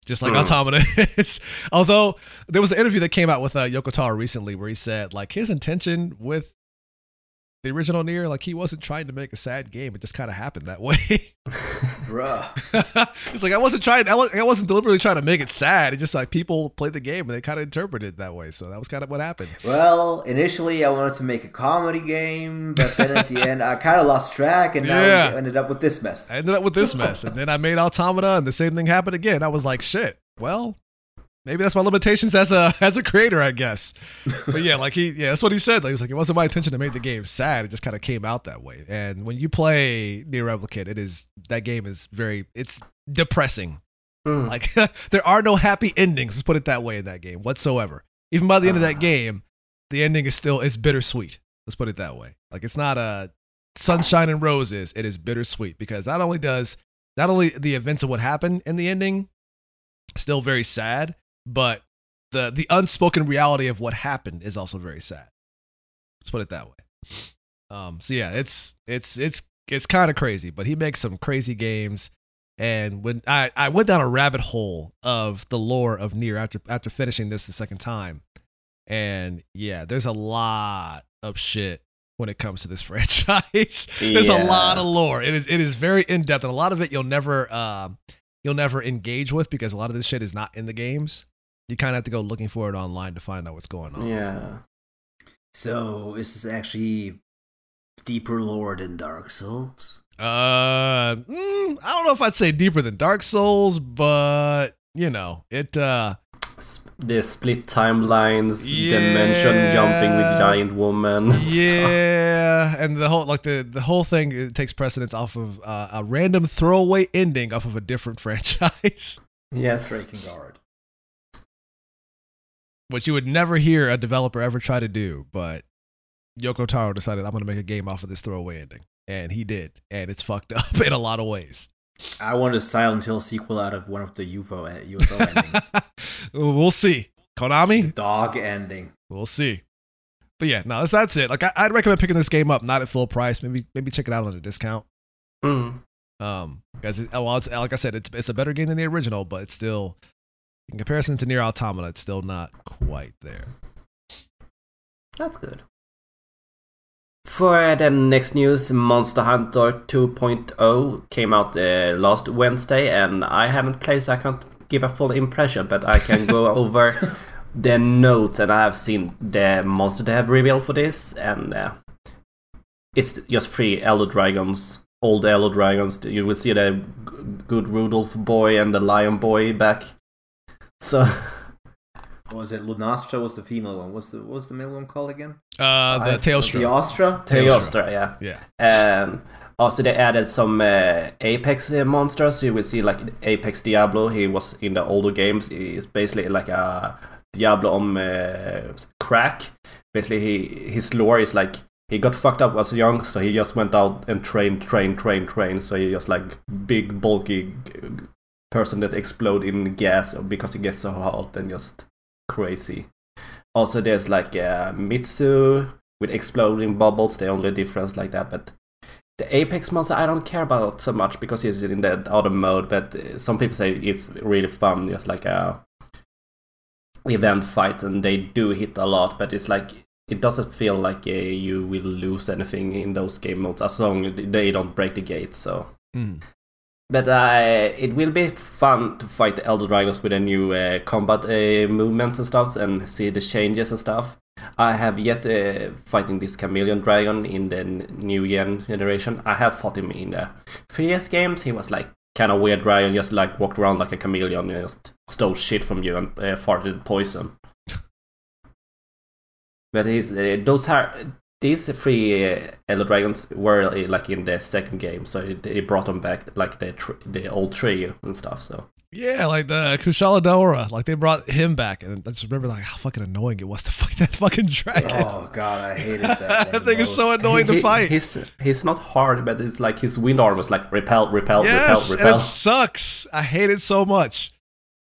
just like Mm. Automata is. Although there was an interview that came out with uh, Yoko Taro recently where he said like his intention with the original Nier, like he wasn't trying to make a sad game. It just kind of happened that way. Bruh. it's like I wasn't trying. I, was, I wasn't deliberately trying to make it sad. It's just like people played the game and they kind of interpreted it that way. So that was kind of what happened. Well, initially I wanted to make a comedy game, but then at the end I kind of lost track, and now Yeah. ended up with this mess. I ended up with this mess, and then I made Automata, and the same thing happened again. I was like, shit. Well, maybe that's my limitations as a as a creator, I guess. But yeah, like he, yeah, that's what he said. Like, he was like, it wasn't my intention to make the game sad. It just kind of came out that way. And when you play Nier Replicant, it is that game is very, it's depressing. Mm. Like there are no happy endings. Let's put it that way in that game whatsoever. Even by the end of that Ah. game, the ending is still it's bittersweet. Let's put it that way. Like it's not a sunshine and roses. It is bittersweet because not only does not only the events of what happened in the ending still very sad, but the the unspoken reality of what happened is also very sad. Let's put it that way. Um, so yeah, it's it's it's it's kind of crazy, but he makes some crazy games. And when I, I went down a rabbit hole of the lore of Nier after after finishing this the second time, and yeah, there's a lot of shit when it comes to this franchise. there's a lot of lore. It is it is very in depth, and a lot of it you'll never um you'll never engage with because a lot of this shit is not in the games. You kind of have to go looking for it online to find out what's going on. Yeah. So is this actually deeper lore than Dark Souls? Uh, mm, I don't know if I'd say deeper than Dark Souls, but you know, it. uh Sp- the split timelines, dimension jumping with giant woman. and stuff. Yeah, and the whole like the the whole thing it takes precedence off of uh, a random throwaway ending off of a different franchise, Yes. Drakengard. Which you would never hear a developer ever try to do. But Yoko Taro decided I'm going to make a game off of this throwaway ending, and he did, and it's fucked up in a lot of ways. I want a Silent Hill sequel out of one of the UFO UFO endings. we'll see. Konami, Dog ending. We'll see. But yeah, no, that's, that's it. Like I, I'd recommend picking this game up, not at full price. Maybe maybe check it out on a discount. Mm. Um, because it, well, it's, like I said, it's it's a better game than the original, but it's still in comparison to Nier Automata, it's still not quite there. That's good. For the next news, Monster Hunter 2.0 came out uh, last Wednesday, and I haven't played, so I can't give a full impression, but I can go over the notes, and I have seen the monster they have revealed for this, and uh, it's just three Elder Dragons, old Elder Dragons. You will see the good Rudolph boy and the Lion boy back. So, What was it? Lunastra was the female one. What's the what was the male one called again? Uh, the I- Was the Tailstra. Astra? Teostra, yeah. Yeah. And also they added some uh, Apex uh, monsters. You will see like Apex Diablo. He was in the older games. He's basically like a Diablo on uh, crack. Basically, he his lore is like he got fucked up as young, so he just went out and trained, trained, trained, trained. So he just like big bulky g- person that explode in gas because it gets so hot and just crazy. Also, there's like uh, Mitsu with exploding bubbles. The only difference like that, but the Apex monster I don't care about so much because he's in that other mode. But uh, some people say it's really fun, just like a event fight, and they do hit a lot. But it's like it doesn't feel like uh, you will lose anything in those game modes as long as they don't break the gates. So. Mm. But uh, it will be fun to fight the Elder Dragons with the new uh, combat uh, movements and stuff and see the changes and stuff. I have yet uh, fighting this Chameleon Dragon in the new gen generation. I have fought him in the previous games. He was like kind of weird dragon, just like walked around like a chameleon and just stole shit from you and uh, farted poison. But he's, uh, those are these three uh, Elder Dragons were uh, like in the second game, so it, it brought them back like the tr- the old trio and stuff. So Yeah, like the Kushala Daora, like they brought him back, and I just remember like how fucking annoying it was to fight that fucking dragon. Oh god, I hated that. that thing the is so most. annoying to He- fight. He's he's not hard, but it's like his wind arm is like repel, repel, yes, repel, and it sucks. I hate it so much.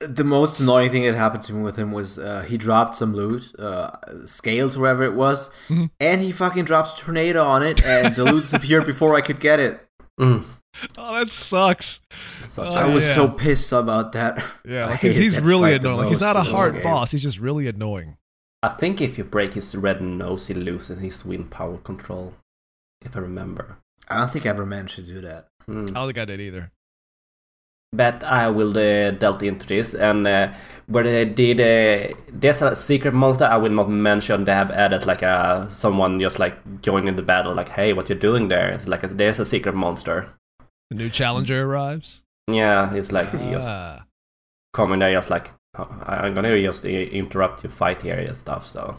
The most annoying thing that happened to me with him was uh, he dropped some loot, uh, scales, wherever it was, Mhm. and he fucking drops tornado on it, and the loot disappeared before I could get it. Mm, Oh, that sucks. such Oh, I a- was yeah. so pissed about that. Yeah, like he's, that really annoying. Like, he's not a hard game. boss. He's just really annoying. I think if you break his red nose, he loses his wind power control. If I remember. I don't think I ever managed to do that. Mm. I don't think I did either. But I will uh, delve into this, and uh, where they did uh, there's a secret monster I will not mention. They have added like a someone just like joining the battle, like, "Hey, what you doing there?" It's like there's a secret monster. The new challenger arrives. Yeah, it's like just Ah. coming there, just like "Oh, I- I'm gonna just uh, interrupt your fight here and stuff. So,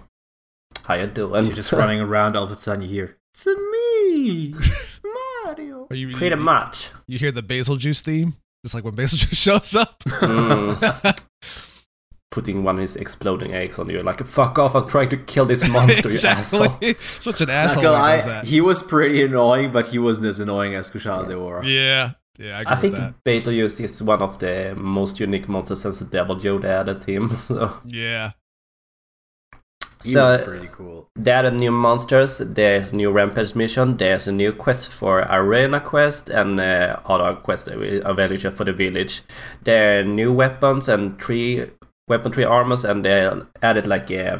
how you doing? You're just running around, all of a sudden you hear, "It's me, Mario." Are you, Pretty you, much. you hear the Bazelgeuse theme, just like when basil juice shows up. Mm. Putting one of his exploding eggs on you, like fuck off! I'm trying to kill this monster, you asshole. Such an Not asshole. gonna he that. he was pretty annoying, but he wasn't as annoying as Kushala Daora. Yeah, yeah. I, agree I think with that. Beetlejuice is one of the most unique monsters since the Deviljho they added to him. So, Yeah. So pretty cool. they added new monsters. There's new rampage mission. There's a new quest for arena quest and uh, other quests available for the village. There are new weapons and three weapon weaponry armors, and they added like uh,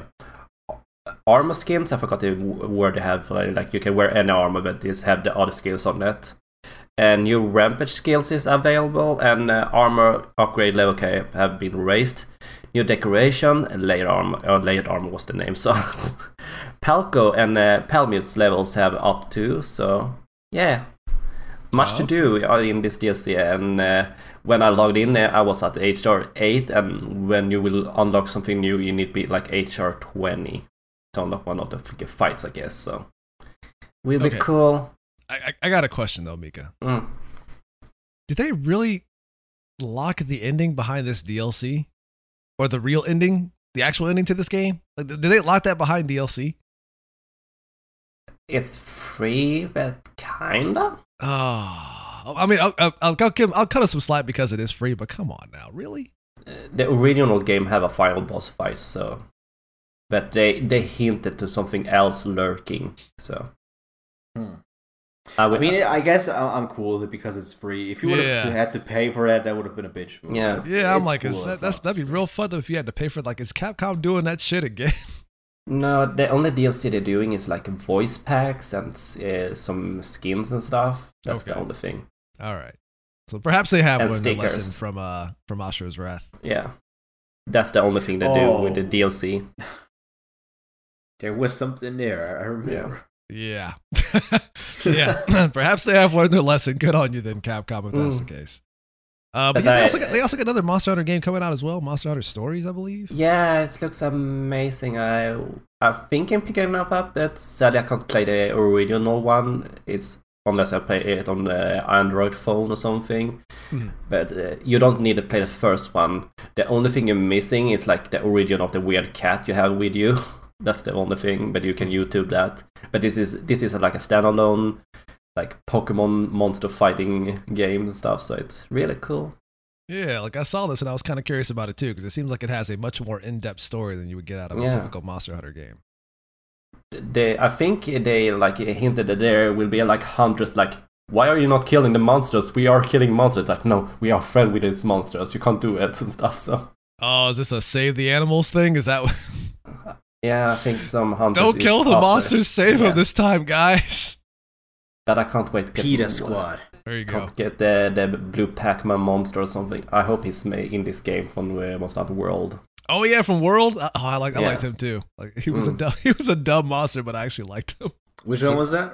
armor skins. I forgot the word they have. Like, you can wear any armor, but this have the other skills on it. And new rampage skills is available, and uh, armor upgrade level cap have been raised. New decoration, and layered armor, or layered armor was the name. So Palico and uh, Palamute's levels have up too. So yeah, much Oh, to do uh, in this DLC. And uh, when I logged in, uh, I was at HR eight, and when you will unlock something new, you need to be like HR twenty to unlock one of the fights, I guess. So will be cool. I, I, I got a question though, Mika. Mm. Did they really lock the ending behind this DLC, or the real ending, the actual ending to this game? Like, did they lock that behind DLC? It's free, but kinda. Oh, I mean, I'll, I'll, I'll, I'll, give- I'll cut us some slack because it is free, but come on now, really? Uh, The original game have a final boss fight, so but they they hinted to something else lurking. So Hmm. I I mean, I guess I- I'm cool with it because it's free. If you would have Yeah. had to pay for that, that would have been a bitch. move. Yeah. But Yeah, I'm like, cool is that, that's, that'd be real fun if you had to pay for it. like, is Capcom doing that shit again? no, the only DLC they're doing is like voice packs and uh, some skins and stuff. That's the only thing. All right, so perhaps they have And learned their lesson stickers. from uh from Asura's Wrath. Yeah, that's the only thing they Oh. do with the DLC. There was something there. I remember. Yeah, yeah. yeah. perhaps they have learned their lesson. Good on you, then, Capcom, if that's the Mm. case. Uh, but But yeah, they I- also got, they also got another Monster Hunter game coming out as well. Monster Hunter Stories, I believe. Yeah, it looks amazing. I I think I'm picking it up, but sadly I can't play the original one. It's unless I play it on the Android phone or something. Mhm. But uh, you don't need to play the first one. The only thing you're missing is like the origin of the weird cat you have with you. That's the only thing, but you can YouTube that. But this is this is like a standalone like Pokemon monster fighting game and stuff, so it's really cool. Yeah, like I saw this and I was kind of curious about it too because it seems like it has a much more in-depth story than you would get out of a typical Monster Hunter game. they I think they like hinted that there will be like hunters like why are you not killing the monsters? We are killing monsters. Like no, we are friends with these monsters. You can't do it and stuff. So Oh, is this a save the animals thing? Is that what- uh, yeah, I think some hunters. don't is kill the after- monsters? Save Yeah. them this time, guys. But I can't wait to get PETA Squad. There you go. Can't get the the blue Pac-Man monster or something. I hope he's made in this game from uh, Monster Hunter World. Oh yeah, from World. Oh, I like I Yeah. liked him too. Like he was a Mm. dumb, he was a dumb monster, but I actually liked him. Which one was that?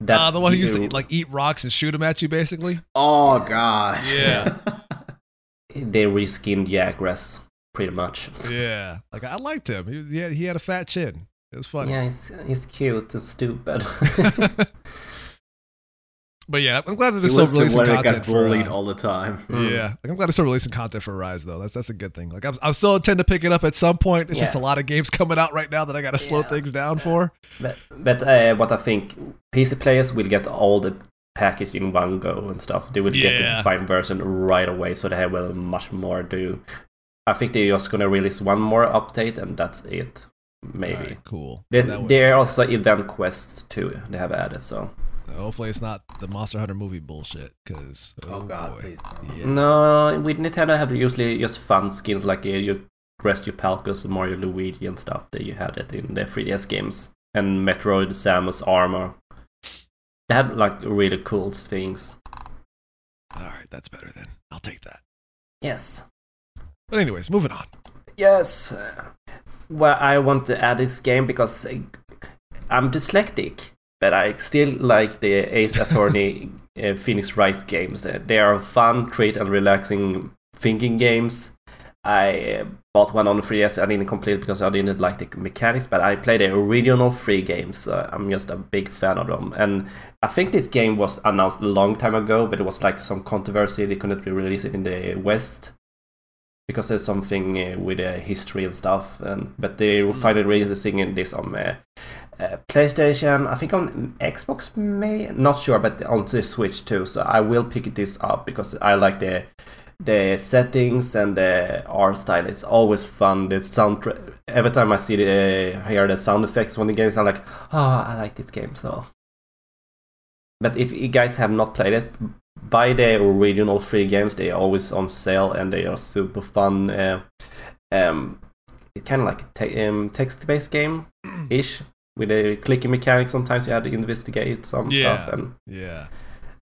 That uh, the one who used to eat, like eat rocks and shoot them at you, basically. Oh gosh. Yeah. they reskinned Jagras pretty much. yeah, like I liked him. He, he, had, he had a fat chin. It was funny. Yeah, he's he's cute and stupid. but yeah, I'm glad that He they're still was the releasing content got for. bullied uh, all the time. Mm. Yeah, like I'm glad they're still releasing content for Rise though. That's that's a good thing. Like I'm, I'm still intend to pick it up at some point. It's just a lot of games coming out right now that I got to slow Yeah. things down for. but but uh, what I think PC players will get all the package in one go and stuff. They will get the Yeah. defined version right away, so they will much more do. I think they're just gonna release one more update and that's it. Maybe. Alright, cool. There, there are also event quests too. They have added so. hopefully it's not the Monster Hunter movie bullshit. Because Oh, God, boy. please. no. Yeah. No, with Nintendo have usually just fun skins like uh, you your Palkus and Mario Luigi and stuff that you had it in the 3DS games. And Metroid Samus armor. They had like really cool things. All right, that's better then. I'll take that. Yes. But anyways, moving on. Yes. uh, Well, I want to add this game because uh, I'm dyslexic, but I still like the Ace Attorney uh, Phoenix Wright games. Uh, They are fun, treat, and relaxing thinking games. I bought one on the 3DS. I didn't complete it because I didn't like the mechanics, but I played the original three games. Uh, I'm just a big fan of them. And I think this game was announced a long time ago, but it was like some controversy. They couldn't be released in the West because there's something uh, with uh, history and stuff. And but they Mm. finally releasing this on uh, uh, PlayStation. I think on Xbox, may not sure, but on the Switch too. So I will pick this up because I like the the settings and the art style. It's always fun. The sound. Every time I see the hear the sound effects from the games, I'm like, oh, I like this game. So. But if you guys have not played it, buy the original free games. They're always on sale and they are super fun. Uh, um, kind of like a te- um, text-based game ish with a clicking mechanic. Sometimes you have to investigate some Yeah. stuff and Yeah.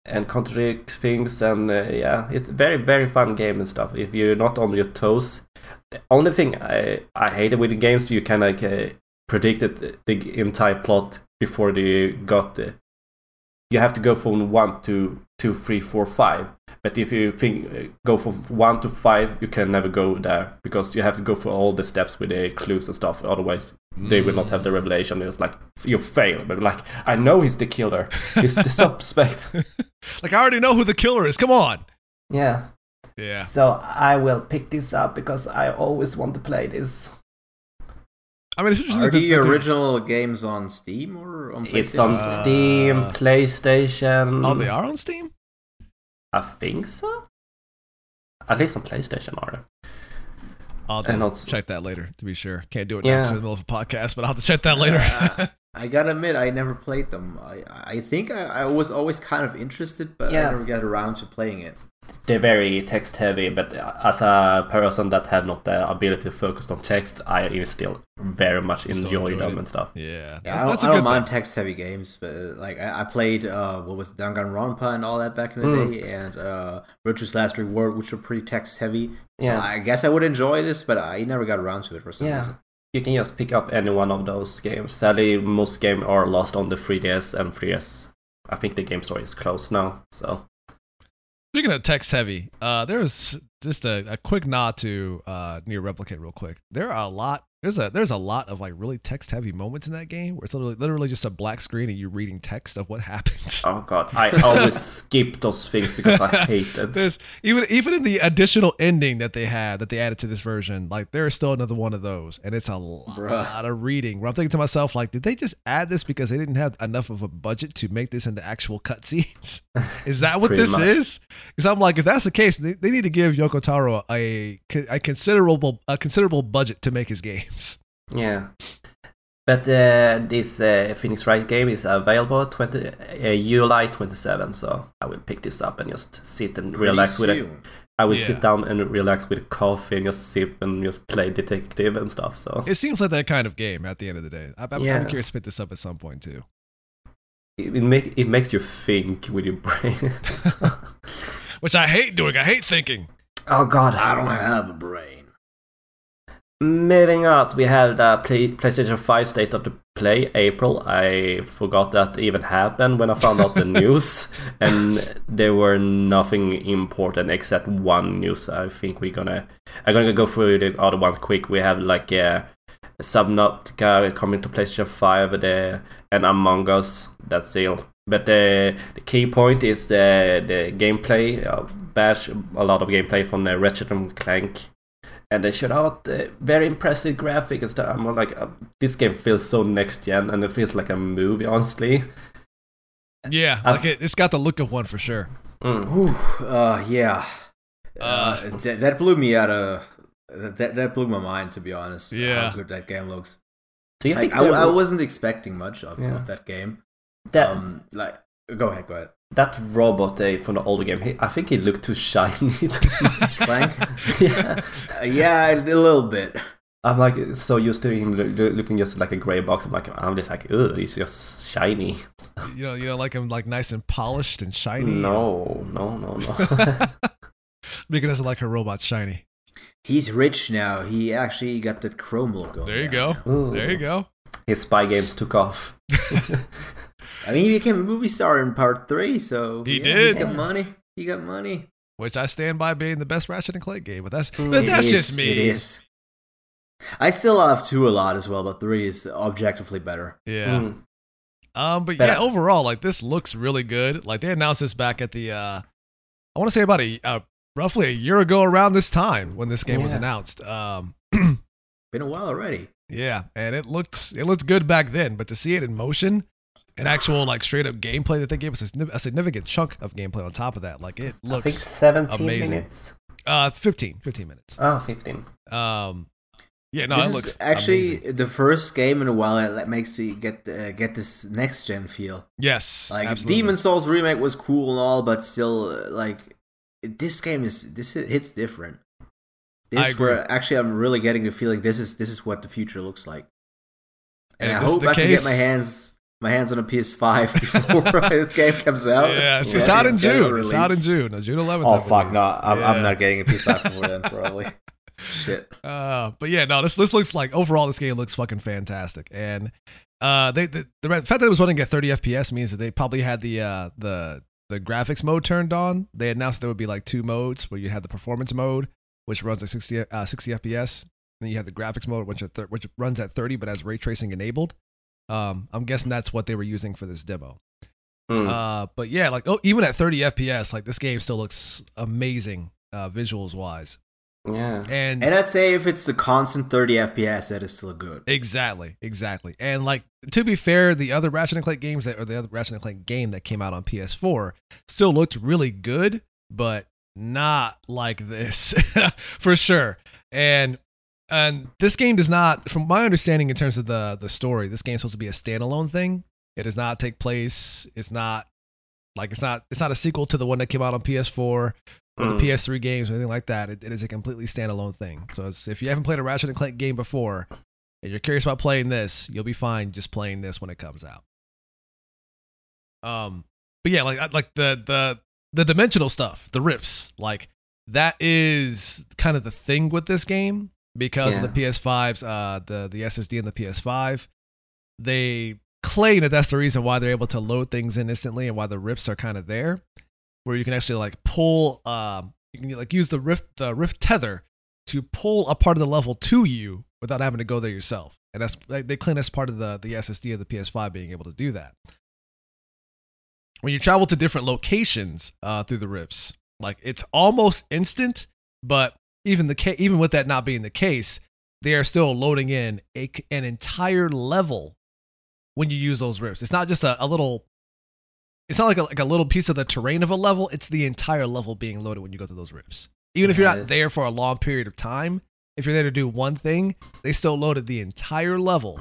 and contradict things and uh, yeah, it's very very fun game and stuff. If you're not on your toes, the only thing I I hate with the games you can like uh, predict it, the entire plot before you got the. You have to go from one to two, three, four, five. But if you think uh, go from one to five, you can never go there because you have to go for all the steps with the clues and stuff. Otherwise, they will not have the revelation. It's like you fail, but like I know he's the killer. He's the suspect. like I already know who the killer is. Come on. Yeah. Yeah. So I will pick this up because I always want to play this. I mean, it's interesting. Are that the that they're- original games on Steam or on PlayStation? It's on Uh, Steam, PlayStation. Oh, they are on Steam. I think so. At least on PlayStation are they? I'll And to also- check that later. To be sure, can't do it now Yeah. 'cause it's in the middle of a podcast, but I'll have to check that later. Uh, I gotta admit, I never played them. I I think I, I was always kind of interested, but Yeah. I never got around to playing it. They're very text heavy, but as a person that have not the ability to focus on text, I still very much Still enjoy enjoy them it. and stuff. yeah, Yeah, I don't, that's a I don't mind text-heavy games, but uh, like I, I played uh, what was it, Danganronpa and all that back in the Mm. day, and uh, Virtue's Last Reward, which were pretty text-heavy. So Yeah. I guess I would enjoy this, but I never got around to it for some Yeah. reason. You can just pick up any one of those games. Sadly, most games are lost on the 3DS and 3DS. I think the game store is closed now. So Speaking of text heavy, uh, there's just a, a quick nod to uh, Nier Replicant real quick. There are a lot. There's a there's a lot of like really text heavy moments in that game where it's literally literally just a black screen and you're reading text of what happens. Oh god, I always skip those things because I hate it. There's even even in the additional ending that they had that they added to this version, like there is still another one of those, and it's a lot Bruh. of reading. Where I'm thinking to myself, like, did they just add this because they didn't have enough of a budget to make this into actual cutscenes? Is that what this much. is? Because I'm like, if that's the case, they, they need to give Yoko Taro a a considerable a considerable budget to make his games. Yeah. But uh, this uh, Phoenix Wright game is available 20, uh, July 27, so I will pick this up and just sit and Pretty relax with it. I will Yeah. sit down and relax with coffee and just sip and just play detective and stuff. So It seems like that kind of game at the end of the day. I, I'm, I'm Yeah. curious to pick this up at some point too. it, it, make, it makes you think with your brain. Which I hate doing. I hate thinking. Oh god. I don't have a brain. Moving on, we have the play, PlayStation 5 State of the Play April. I forgot that even happened when I found out the news, and there were nothing important except one news. I think we're gonna I'm gonna go through the other ones quick. We have like uh, Subnautica coming to PlayStation 5, there, and Among Us, that's still. But the, the key point is the, the gameplay. Uh, Bash, a lot of gameplay from the Ratchet and Clank. And they showed out uh, very impressive graphics and stuff. I'm like, uh, this game feels so next gen and it feels like a movie, honestly. Yeah, I've- like it, it's got the look of one for sure. Mm. Whew, uh, yeah. Uh, Uh, that, that blew me out of. That, that blew my mind, to be honest. Yeah. How good that game looks. Do you Like, think I, I wasn't expecting much of, Yeah. of that game. That, Um, like, go ahead, go ahead. that robot uh, from the older game, he, I think he looked too shiny. to. Clank? yeah. Uh, yeah, a little bit. I'm like so used to him loo- loo- looking just like a gray box. I'm like, I'm just like, ugh, he's just shiny. You know, you know, like him like nice and polished and shiny. No, no, no, no. Mika doesn't like her robot shiny. He's rich now. He actually got that chrome look. There you go. now. There you go. His spy games took off. I mean, he became a movie star in part three, so He yeah, did. He got money. He got money. Which I stand by being the best Ratchet and Clank game, but that's Mm. but that's is, just me. It is. I still love two a lot as well, but three is objectively better. Yeah. Mm. Um, but But yeah, I- overall, like this looks really good. Like they announced this back at the, uh, I want to say about a uh, roughly a year ago around this time when this game was announced. Um, Been a while already. yeah, and it looked it looked good back then, but to see it in motion, an actual like straight up gameplay that they gave us a, a significant chunk of gameplay on top of that, like it I think looks 17 amazing. minutes. uh 15, 15 minutes. Oh, 15. Um, yeah, no, this it is looks actually amazing. the first game in a while that makes me get uh, get this next gen feel. yes, Like absolutely. Demon Souls remake was cool and all, but still, uh, like this game is this hits different. I This agree. where actually I'm really getting the feeling this is this is what the future looks like, and, And I if this is hope the I can get my hands my hands on a PS5 before this game comes out. Yeah, it's, it's out in June. It's out in. June. June 11th. I Oh fuck no! I'm, Yeah. I'm not getting a PS5 before then probably. Shit. Uh, but yeah, no, this this looks like overall this game looks fucking fantastic, and uh, they the, the fact that it was running at 30 FPS means that they probably had the uh the the graphics mode turned on. They announced there would be like two modes where you had the performance mode, which runs at 60 uh, 60 FPS, and then you have the graphics mode, which at thir- which runs at 30 but has ray tracing enabled. Um, I'm guessing that's what they were using for this demo. Mm. Uh, but yeah, like oh, even at 30 FPS, like this game still looks amazing uh, visuals wise, yeah. and And I'd say if it's the constant 30 FPS, that is still good. Exactly, exactly. And like to be fair, the other Ratchet and Clank games that or the other Ratchet and Clank game that came out on PS4 still looked really good, but not like this for sure. And and this game does not, from my understanding in terms of the the story, this game's supposed to be a standalone thing. It does not take place. It's not like it's not it's not a sequel to the one that came out on PS4 or the Mm. PS3 games or anything like that. It, it is a completely standalone thing. So it's, if you haven't played a Ratchet and Clank game before and you're curious about playing this, you'll be fine just playing this when it comes out. Um, but yeah, like like the the the dimensional stuff, the rips, like that is kind of the thing with this game because of the PS5's uh the the SSD and the PS5. They claim that that's the reason why they're able to load things in instantly and why the rips are kind of there where you can actually like pull um you can like use the rift the rift tether to pull a part of the level to you without having to go there yourself and that's like, they claim that's part of the the ssd of the ps5 being able to do that when you travel to different locations uh through the rips, like it's almost instant but even the ca- even with that not being the case they are still loading in a, an entire level when you use those rifts it's not just a, a little it's not like a, like a little piece of the terrain of a level. It's the entire level being loaded when you go through those rips. Even if you're not there for a long period of time, if you're there to do one thing, they still loaded the entire level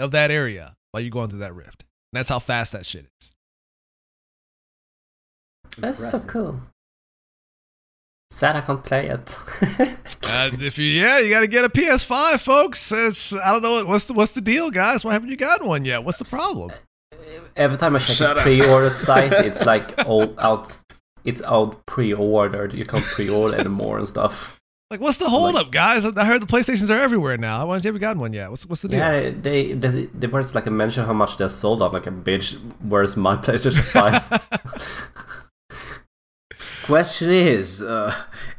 of that area while you're going through that rift. And that's how fast that shit is. That's so cool. Sad I can't play it. And if you, yeah, you got to get a PS5, folks. It's I don't know what's the what's the deal, guys. Why haven't you gotten one yet? What's the problem? Every time I check Shut a up. pre-order site, it's like all out. It's out pre-ordered. You can't pre-order anymore and stuff. Like, what's the holdup, guys? I heard the PlayStations are everywhere now. Why haven't you ever gotten one yet? What's what's the deal? Yeah, they they there was like a mention how much they're sold of. Like a bitch, where's my PlayStation Five? Question is, uh,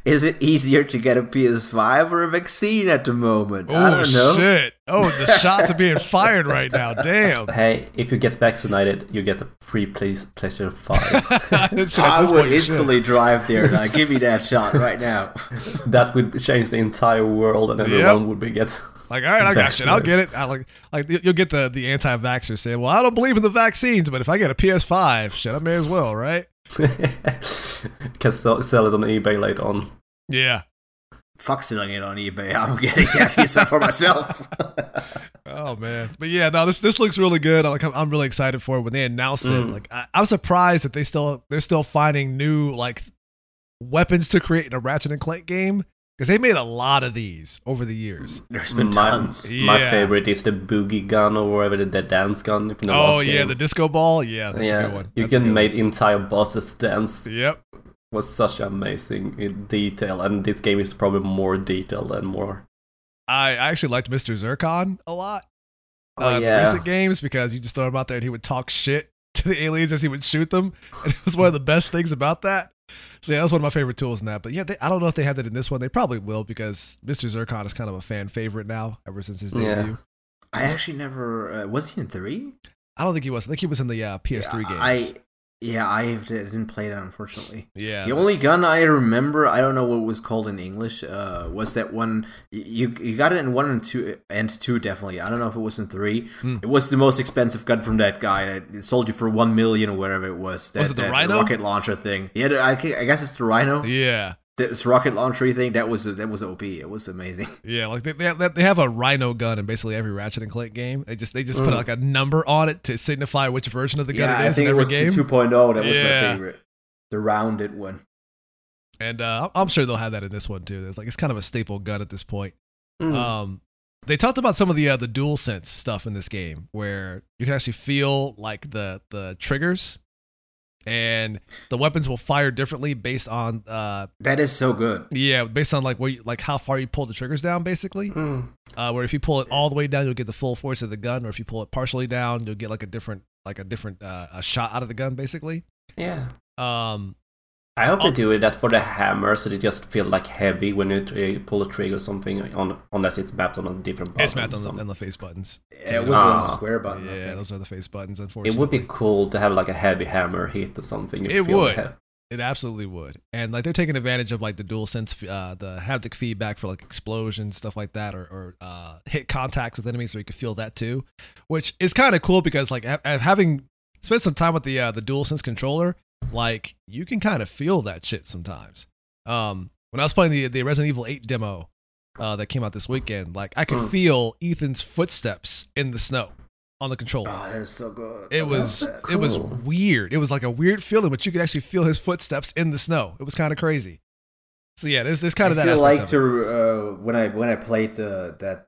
Is it easier to get a PS5 or a vaccine at the moment? I Oh don't know. shit! Oh, the shots are being fired right now. Damn. Hey, if you get vaccinated, you get a free play- PlayStation 5. I would point, you instantly drive there. Now. Give me that shot right now. that would change the entire world and everyone would be get. Like, all right, I got shit. I'll get it. I like, like you- you'll get the the anti-vaxxer saying, "Well, I don't believe in the vaccines, but if I get a PS5, shit, I may as well, right?" Can sell, sell it on eBay later on. Yeah. Fuck selling it on eBay. I'm getting that PS5 for myself. Oh man, but yeah, no, this this looks really good. Like, I'm, I'm really excited for it when they announced it. Mm. Like, I, I'm surprised that they still they're still finding new like weapons to create in a Ratchet and Clank game because they made a lot of these over the years. There's been My, tons. my Yeah. favorite is the boogie gun or whatever the, the dance gun from the oh last yeah, game. the disco ball. Yeah, that's a yeah, good one. you That's can good make entire bosses dance. Yep. Was such amazing in detail, and this game is probably more detailed and more. I, I actually liked Mr. Zurkon a lot. Oh, uh, in the yeah. recent games because you just throw him out there and he would talk shit to the aliens as he would shoot them, and it was one of the best things about that. So yeah, that was one of my favorite tools in that. But yeah, they, I don't know if they had that in this one. They probably will because Mr. Zurkon is kind of a fan favorite now ever since his Yeah. debut. I actually never. Uh, was he in three? I don't think he was. I think he was in the uh, PS3 games. Yeah, I didn't play that unfortunately. yeah. The only gun I remember, I don't know what it was called in English, uh, was that one you you got it in one and two and two definitely. I don't know if it was in three. Hmm. It was the most expensive gun from that guy. It sold you for one million or whatever it was. That, Was it the that RYNO? rocket launcher thing? Yeah, I, I guess it's the RYNO. yeah. This rocket launcher thing that was that was op. It was amazing. Yeah, like they, they have, they have a RYNO gun in basically every Ratchet and Clank game. They just they just put Mm. like a number on it to signify which version of the gun it is. yeah, it I think in it every was game. the 2.0 that was Yeah. my favorite. The rounded one. and uh, I'm sure they'll have that in this one too. It's like it's kind of a staple gun at this point. Mm. Um, they talked about some of the uh, the DualSense stuff in this game, where you can actually feel like the the triggers, and the weapons will fire differently based on uh That is so good. yeah based on like where you, like how far you pull the triggers down basically. Mm. Uh, where if you pull it all the way down, you'll get the full force of the gun, or if you pull it partially down, you'll get like a different like a different uh, a shot out of the gun basically. Yeah. Um, I hope they do it that for the hammer, so they just feel like heavy when you tr- pull a trigger or something, on unless it's mapped on a different button. it's mapped or on the, something. on the face buttons. Yeah, it was Ah. a square button. I Yeah, think. those are the face buttons. Unfortunately, It would be cool to have like a heavy hammer hit or something. you It feel would. he- It absolutely would, and like they're taking advantage of like the DualSense, uh, the haptic feedback for like explosions, stuff like that, or, or uh, hit contacts with enemies, so you can feel that too, which is kind of cool because like ha- having spent some time with the uh, the DualSense controller, like you can kind of feel that shit sometimes. Um, when I was playing the the Resident Evil Eight demo uh, that came out this weekend, like I could Mm. feel Ethan's footsteps in the snow on the controller. Oh, that is so good. It I was that. it was weird. It was like a weird feeling, but you could actually feel his footsteps in the snow. It was kind of crazy. So yeah, there's there's kind I of that. aspect like to uh, when I when I played the that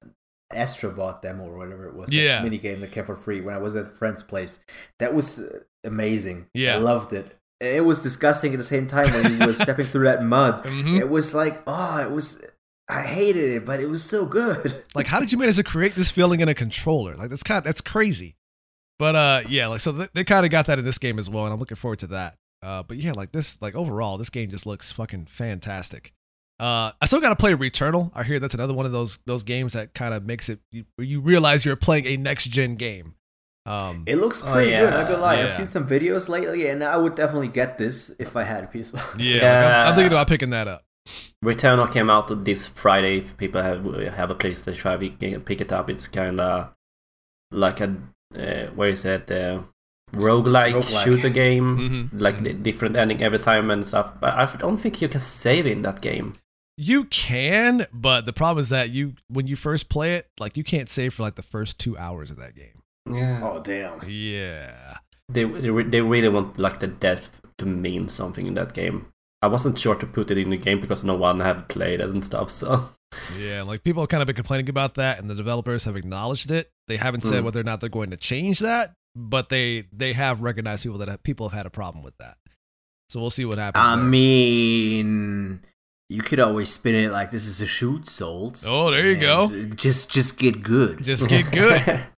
Astrobot demo or whatever it was. that Yeah. mini game that came for free when I was at a friend's place. That was uh, amazing. Yeah. I loved it. It was disgusting at the same time when you were stepping through that mud. Mhm. It was like, oh, it was. I hated it, but it was so good. Like, how did you manage to create this feeling in a controller? Like that's kind of, that's crazy. But uh, yeah, like so they, they kind of got that in this game as well, and I'm looking forward to that. Uh, but yeah, like this, like overall, this game just looks fucking fantastic. Uh, I still got to play Returnal. I hear that's another one of those those games that kind of makes it you, you realize you're playing a next gen game. Um, It looks Oh, pretty good. yeah. Not gonna lie, Yeah. I've seen some videos lately, and I would definitely get this if I had a PS5. yeah, like, I'm, Yeah. I'm thinking about picking that up. Returnal came out this Friday. If people have have a PlayStation 5, you can pick it up. It's kind of like a uh, where is it? Uh, roguelike, Roguelike. shooter game, Mhm. like the different ending every time and stuff. But I don't think you can save in that game. You can, but the problem is that you when you first play it, like you can't save for like the first two hours of that game. Yeah, Oh damn! Yeah. they they re- they really want like the death to mean something in that game. I wasn't sure to put it in the game because no one had played it and stuff. So Yeah, like people have kind of been complaining about that, and the developers have acknowledged it. They haven't said Hmm. whether or not they're going to change that, but they they have recognized people that have, people have had a problem with that. So we'll see what happens. I there. mean, you could always spin it like this is a shoot souls. Oh, there you go. Just just get good. just get good.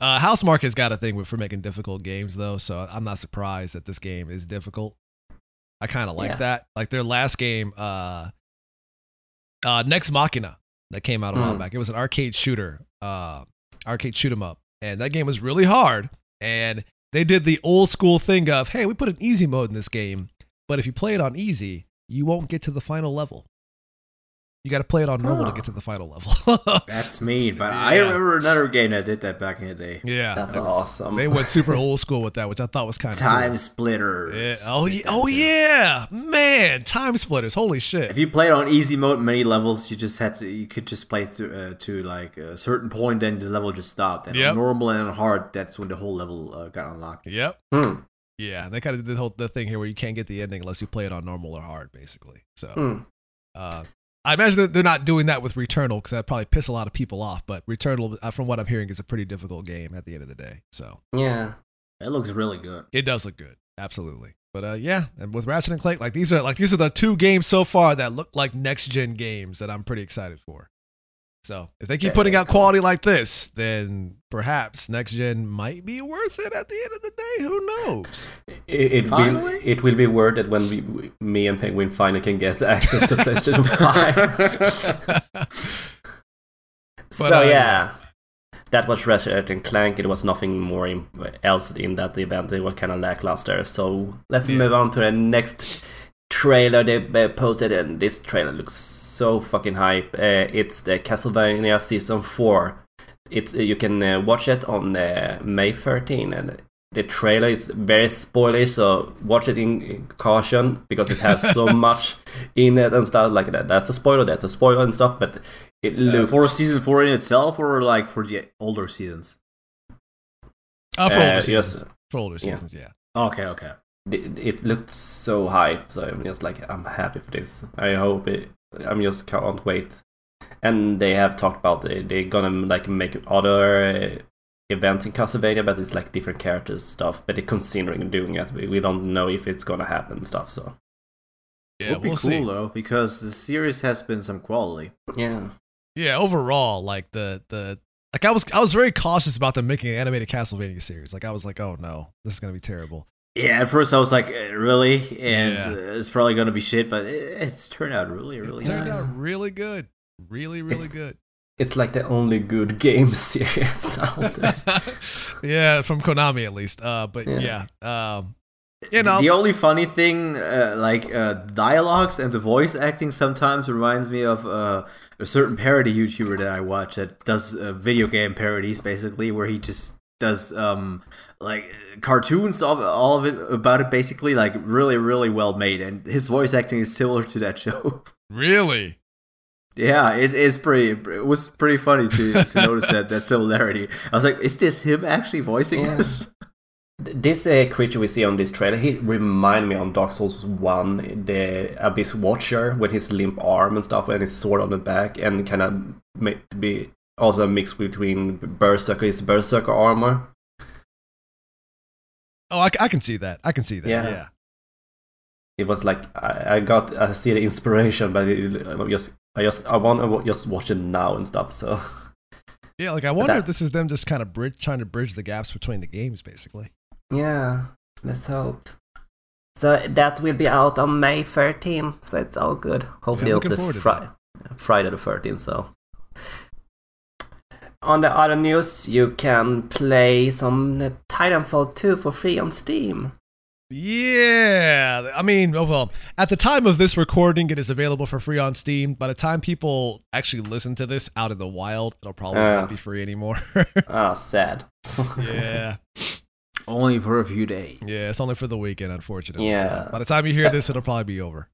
uh, Housemarque has got a thing with for making difficult games, though, so I'm not surprised that this game is difficult. I kind of like Yeah. that. Like their last game, uh, uh, Nex Machina, that came out a while Mm. back. It was an arcade shooter, uh, arcade shoot 'em up, and that game was really hard. And they did the old school thing of, hey, we put an easy mode in this game, but if you play it on easy, you won't get to the final level. You got to play it on normal to get to the final level. That's mean, but I remember another game that did that back in the day. yeah, That's that was- awesome. They went super old school with that, which I thought was kind of Time Splitters. Yeah. Oh, yeah. Oh yeah, man! Time splitters. Holy shit! If you played on easy mode, many levels, you just had to. You could just play to, uh, to like a certain point, then the level just stopped. And Yep. on normal and hard, that's when the whole level uh, got unlocked. yep. Hmm. Yeah, they kind of did the whole the thing here where you can't get the ending unless you play it on normal or hard, basically. So, Hmm. uh, I imagine that they're not doing that with Returnal because that probably piss a lot of people off. But Returnal, uh, from what I'm hearing, is a pretty difficult game at the end of the day. So Yeah. It looks really good. it does look good, absolutely. But uh, yeah, and with Ratchet and Clank, like these are like these are the two games so far that look like next gen games that I'm pretty excited for. So if they keep Yeah, putting out cool. quality like this, then perhaps next gen might be worth it at the end of the day. Who knows? It, it will it will be worth it when we, we- me and Penguin finally can get access to PlayStation Five. so uh, yeah, that was Ratchet and Clank. It was nothing more in, else in that event. It was kind of lackluster. So let's Yeah. move on to the next trailer they posted, and this trailer looks so fucking hype. Uh, it's the Castlevania season four. It's uh, you can uh, watch it on uh, May 13, and the trailer is very spoily. So watch it in, in caution because it has so much in it and stuff like that. That's a spoiler. That's a spoiler and stuff, but. It Uh, looks for season four in itself, or like for the older seasons? Uh, for Uh, older yes. seasons. For older Yeah. seasons, yeah. Okay, okay. it, it looked so hyped so i'm just like i'm happy for this i hope it i'm just can't wait and they have talked about they, they're gonna like make other uh, events in castlevania but it's like different characters stuff but they're considering doing it we, we don't know if it's gonna happen stuff so Yeah, Would be we'll cool see. though because the series has been some quality. yeah Yeah, overall, like the the like I was I was very cautious about them making an animated Castlevania series. Like I was like, oh no, this is gonna be terrible. Yeah, at first I was like, uh, really, and Yeah. uh, it's probably gonna be shit, but it's turned out really, really it turned nice. out really good, really really It's- good. it's like the only good game series out there yeah, from Konami at least. Uh, but Yeah. yeah, um, you know, the only funny thing, uh, like uh, dialogues and the voice acting, sometimes reminds me of uh, a certain parody YouTuber that I watch that does uh, video game parodies, basically, where he just does um like cartoons of all of it about it, basically, like really, really well made, and his voice acting is similar to that show. really. Yeah, it is pretty. It was pretty funny to, to notice that that similarity. I was like, is this him actually voicing Yeah. this? This uh, creature we see on this trailer, he remind me on Dark Souls 1, the Abyss Watcher with his limp arm and stuff and his sword on the back and kind of made be also a mix between Berserker, his Berserker armor. Oh, I can see that. I can see that. Yeah. Yeah. It was like, I, I got, I see the inspiration, but it, I just, I just, I want to just watch it now and stuff, so. Yeah, like I wonder that- if this is them just kind of bridge, trying to bridge the gaps between the games, basically. Yeah, let's hope. So that will be out on May 13th, so it's all good. Hopefully, Yeah, up looking to Fri- Friday the 13th. So, on the other news, you can play some Titanfall 2 for free on Steam. Yeah, I mean, oh, well, at the time of this recording, it is available for free on Steam. By the time people actually listen to this out in the wild, it'll probably Uh. not be free anymore. Ah, sad. yeah, Only for a few days. yeah, it's only for the weekend, unfortunately. Yeah. So by the time you hear this, it'll probably be over.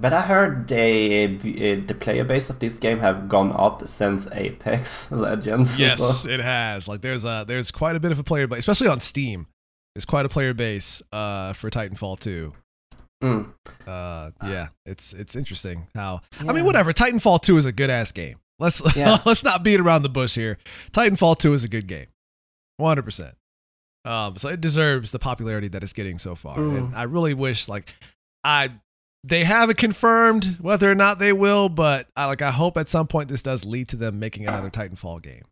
But I heard they, uh, the player base of this game have gone up since Apex Legends. Yes, So, it has. Like, there's a there's quite a bit of a player base, especially on Steam. There's quite a player base uh, for Titanfall 2. mm. Uh, yeah, it's it's interesting how I mean, whatever. Titanfall 2 is a good ass game. Let's Yeah. let's not beat around the bush here. Titanfall 2 is a good game, 100. percent Um, so it deserves the popularity that it's getting so far. Mm. And I really wish like I they haven't confirmed whether or not they will, but I like I hope at some point this does lead to them making another Titanfall game.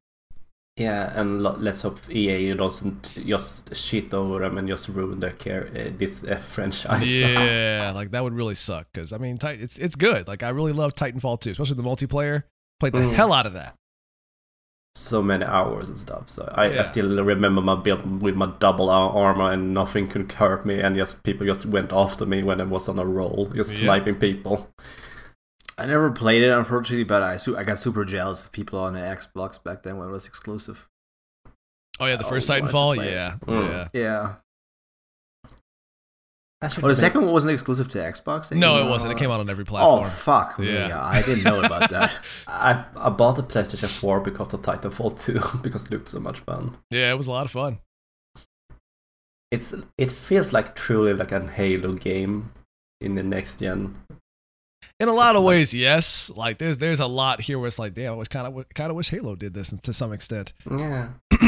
Yeah, and let's hope EA doesn't just shit over them and just ruin their care uh, this uh, franchise. Yeah, like that would really suck because I mean, it's it's good. Like I really love Titanfall 2, especially the multiplayer. Played the Mm. hell out of that. So many hours and stuff. So I, Yeah. I still remember my build with my double armor and nothing could hurt me, and just people just went after me when I was on a roll, just Yeah. sniping people. I never played it, unfortunately, but I su- I got super jealous of people on the Xbox back then when it was exclusive. Oh yeah, the first always wanted to Titanfall. Yeah, Mm. yeah. Yeah. I should Oh, the second one wasn't exclusive to Xbox. No, it wasn't. It came out on every platform. Oh platform. fuck me! Yeah. I didn't know about that. I I bought a PlayStation 4 because of Titanfall 2 because it looked so much fun. yeah, it was a lot of fun. It's it feels like truly like a Halo game in the next gen. In a lot of Like- ways, yes. Like there's there's a lot here where it's like, damn, I was kind of kind of wish Halo did this to some extent. Yeah,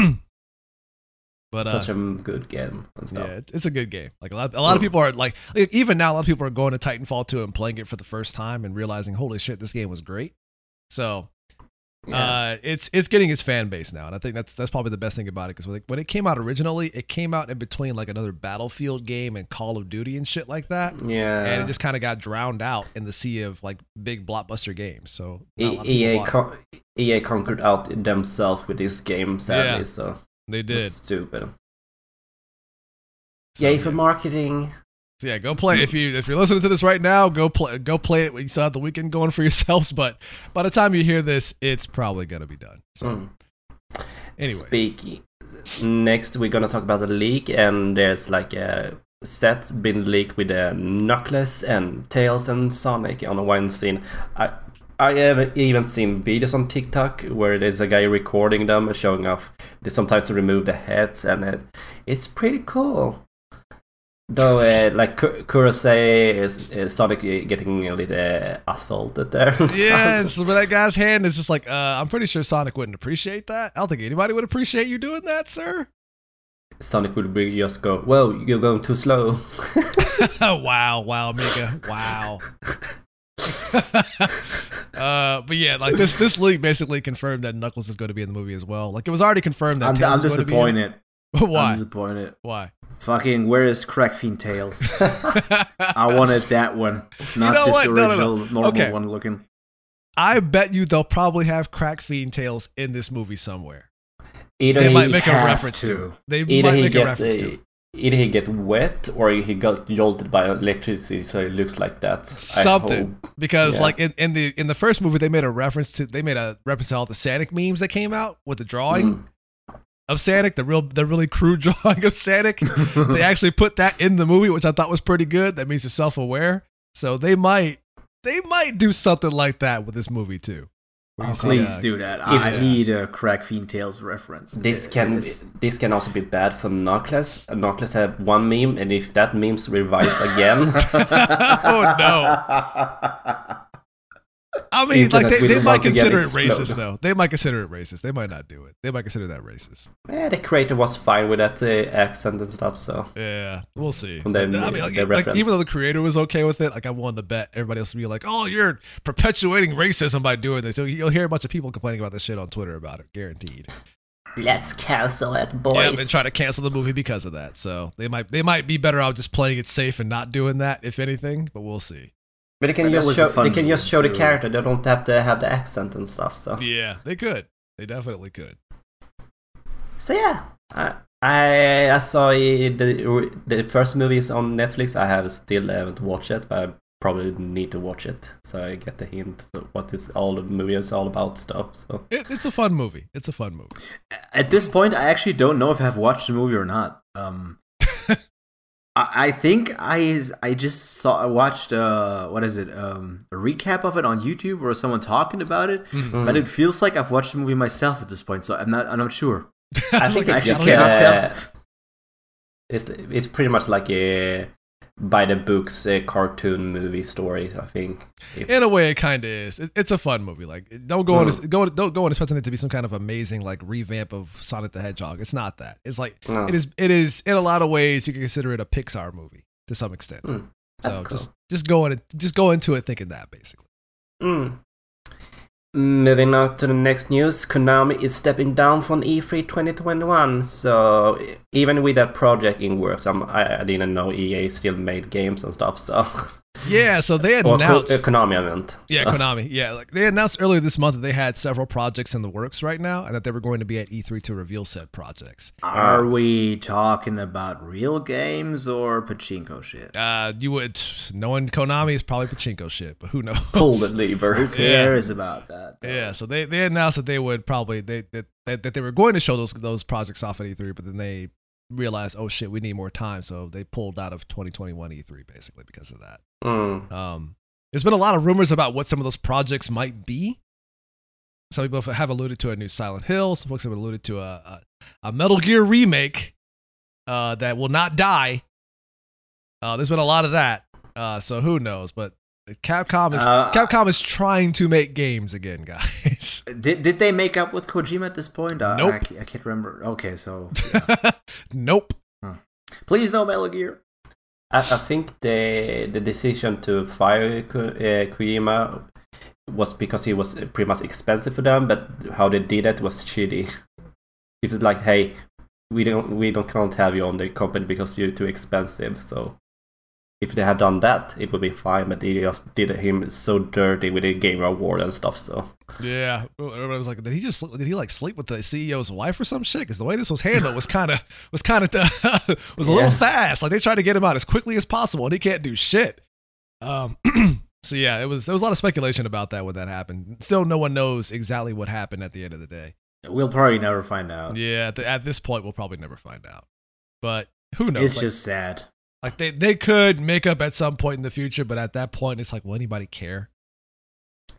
But uh, such a good game and stuff. yeah, it's a good game. Like a lot, a lot of people are like, even now, a lot of people are going to Titanfall 2 and playing it for the first time and realizing, holy shit, this game was great. So Yeah. uh, it's it's getting its fan base now, and I think that's that's probably the best thing about it because when, it- when it came out originally, it came out in between like another Battlefield game and Call of Duty and shit like that, yeah. and it just kind of got drowned out in the sea of like big blockbuster games. So not a E- lot of people EA con- EA conquered out themselves with this game, sadly. Yeah, so they did. was stupid. So, Yay for marketing. So yeah, go play if you if you're listening to this right now, go play go play it. You still have the weekend going for yourselves, but by the time you hear this, it's probably gonna be done. So, Mm. anyways, Speaking. Next, we're gonna talk about the leak, and there's like a set been leaked with a Knuckles and Tails and Sonic on one scene. I I have even seen videos on TikTok where there's a guy recording them and showing off. They sometimes remove the heads, and it, it's pretty cool. Though, uh, like Ku- Kurosei is, is Sonic getting a little assaulted there. yeah, it's, but that guy's hand is just like uh, I'm pretty sure Sonic wouldn't appreciate that. I don't think anybody would appreciate you doing that, sir. Sonic would be just go, "Whoa, you're going too slow." wow, wow, Mika, wow. uh, but yeah, like this this leak basically confirmed that Knuckles is going to be in the movie as well. Like it was already confirmed that I'm, Tails I'm was going to be in disappointed. it. I'm Why? disappointed. Why? Fucking, where is Crack Fiend Tails? I wanted that one, not know this what? No, no, no. original normal Okay. one looking. I bet you they'll probably have crack fiend tails in this movie somewhere. Either They might make a reference to. to. They either might make a reference uh, to. Either he get wet or he got jolted by electricity, so it looks like that. Something. Because Yeah. like in, in the in the first movie they made a reference to they made a reference to all the Sonic memes that came out with the drawing Mm. of Sonic, the real the really crude drawing of Sonic. they actually put that in the movie, which I thought was pretty good. That means you're self aware. So they might they might do something like that with this movie too. Where you see, Please do that. I if- need a Crack Fiend Tails reference. This can this can also be bad for Knuckles. Knuckles have one meme, and if that meme revives again, oh no. I mean, like Internet they, they might consider it explode. racist though. They might consider it racist. They might not do it. They might consider that racist. Yeah, the creator was fine with that uh, accent and stuff. So Yeah, we'll see. From the- I mean, like, the like, even though the creator was okay with it, like I won the bet everybody else will be like, "Oh, you're perpetuating racism by doing this." So you'll hear a bunch of people complaining about this shit on Twitter about it, guaranteed. let's cancel it, boys. Yeah, and try to cancel the movie because of that. So they might they might be better off just playing it safe and not doing that, if anything. But we'll see. But they can But just show fun they can just meme, show the character. They don't have to have the accent and stuff. So Yeah, they could. They definitely could. So yeah, I I, I saw the the first movies on Netflix. I have still haven't watched it, but I probably need to watch it so I get the hint of what is all the movie is all about stuff. So It, it's a fun movie. It's a fun movie. At this point, I actually don't know if I've watched the movie or not. Um, I, I think I I just saw I watched uh what is it um a recap of it on YouTube or someone talking about it, Mm-hmm. but it feels like I've watched the movie myself at this point, so I'm not I'm not sure. I think I it's just just cannot tell. it's it's pretty much like a by the books uh, cartoon movie story. I think. If, In a way, it kind of is. It, it's a fun movie. Like, don't go on, go don't go on expecting it to be some kind of amazing like revamp of Sonic the Hedgehog. It's not that. It's like No. it is. It is in a lot of ways you can consider it a Pixar movie to some extent. Mm, that's so cool. just just go in, just go into it thinking that basically. Mm. Moving on to the next news, Konami is stepping down from E E3 2021. So even with that project in works, I'm, I, I didn't know EA still made games and stuff. So Yeah, so they or Ko- announced. uh, Konami, I meant. Yeah, So- Konami. Yeah, like they announced earlier this month that they had several projects in the works right now, and that they were going to be at E3 to reveal said projects. Are we talking about real games or pachinko shit? Uh, you would knowing Konami is probably pachinko shit, but who knows? Pull the lever. Who cares about that? though? Yeah, so they, they announced that they would probably they that, that that they were going to show those those projects off at E3, but then they realized, oh shit, we need more time, so they pulled out of 2021 E3 basically because of that. Mm. Um, there's been a lot of rumors about what some of those projects might be. Some people have alluded to a new Silent Hill. Some folks have alluded to a a, a Metal Gear remake uh, that will not die. Uh, there's been a lot of that, uh, so who knows? But Capcom is Uh, Capcom is trying to make games again, guys. Did, did they make up with Kojima at this point? Uh, Nope. I, I can't remember. Okay, so nope. please no Metal Gear. I, think the the decision to fire uh, Kojima was because he was pretty much expensive for them, but how they did it was shitty. If it's like, hey, we don't we don't can't have you on the company because you're too expensive. So if they had done that, it would be fine. But they just did him so dirty with the game award and stuff. So Yeah, everybody was like, did he just did he like sleep with the CEO's wife or some shit? Because the way this was handled was kind of was kind of was a little fast. Like they tried to get him out as quickly as possible, and he can't do shit. Um, so yeah, it was there was a lot of speculation about that when that happened. Still, no one knows exactly what happened at the end of the day. We'll probably never find out. Yeah, at, the, at this point, we'll probably never find out. But who knows? It's Like- just sad. Like they they could make up at some point in the future, but at that point, it's like, will anybody care?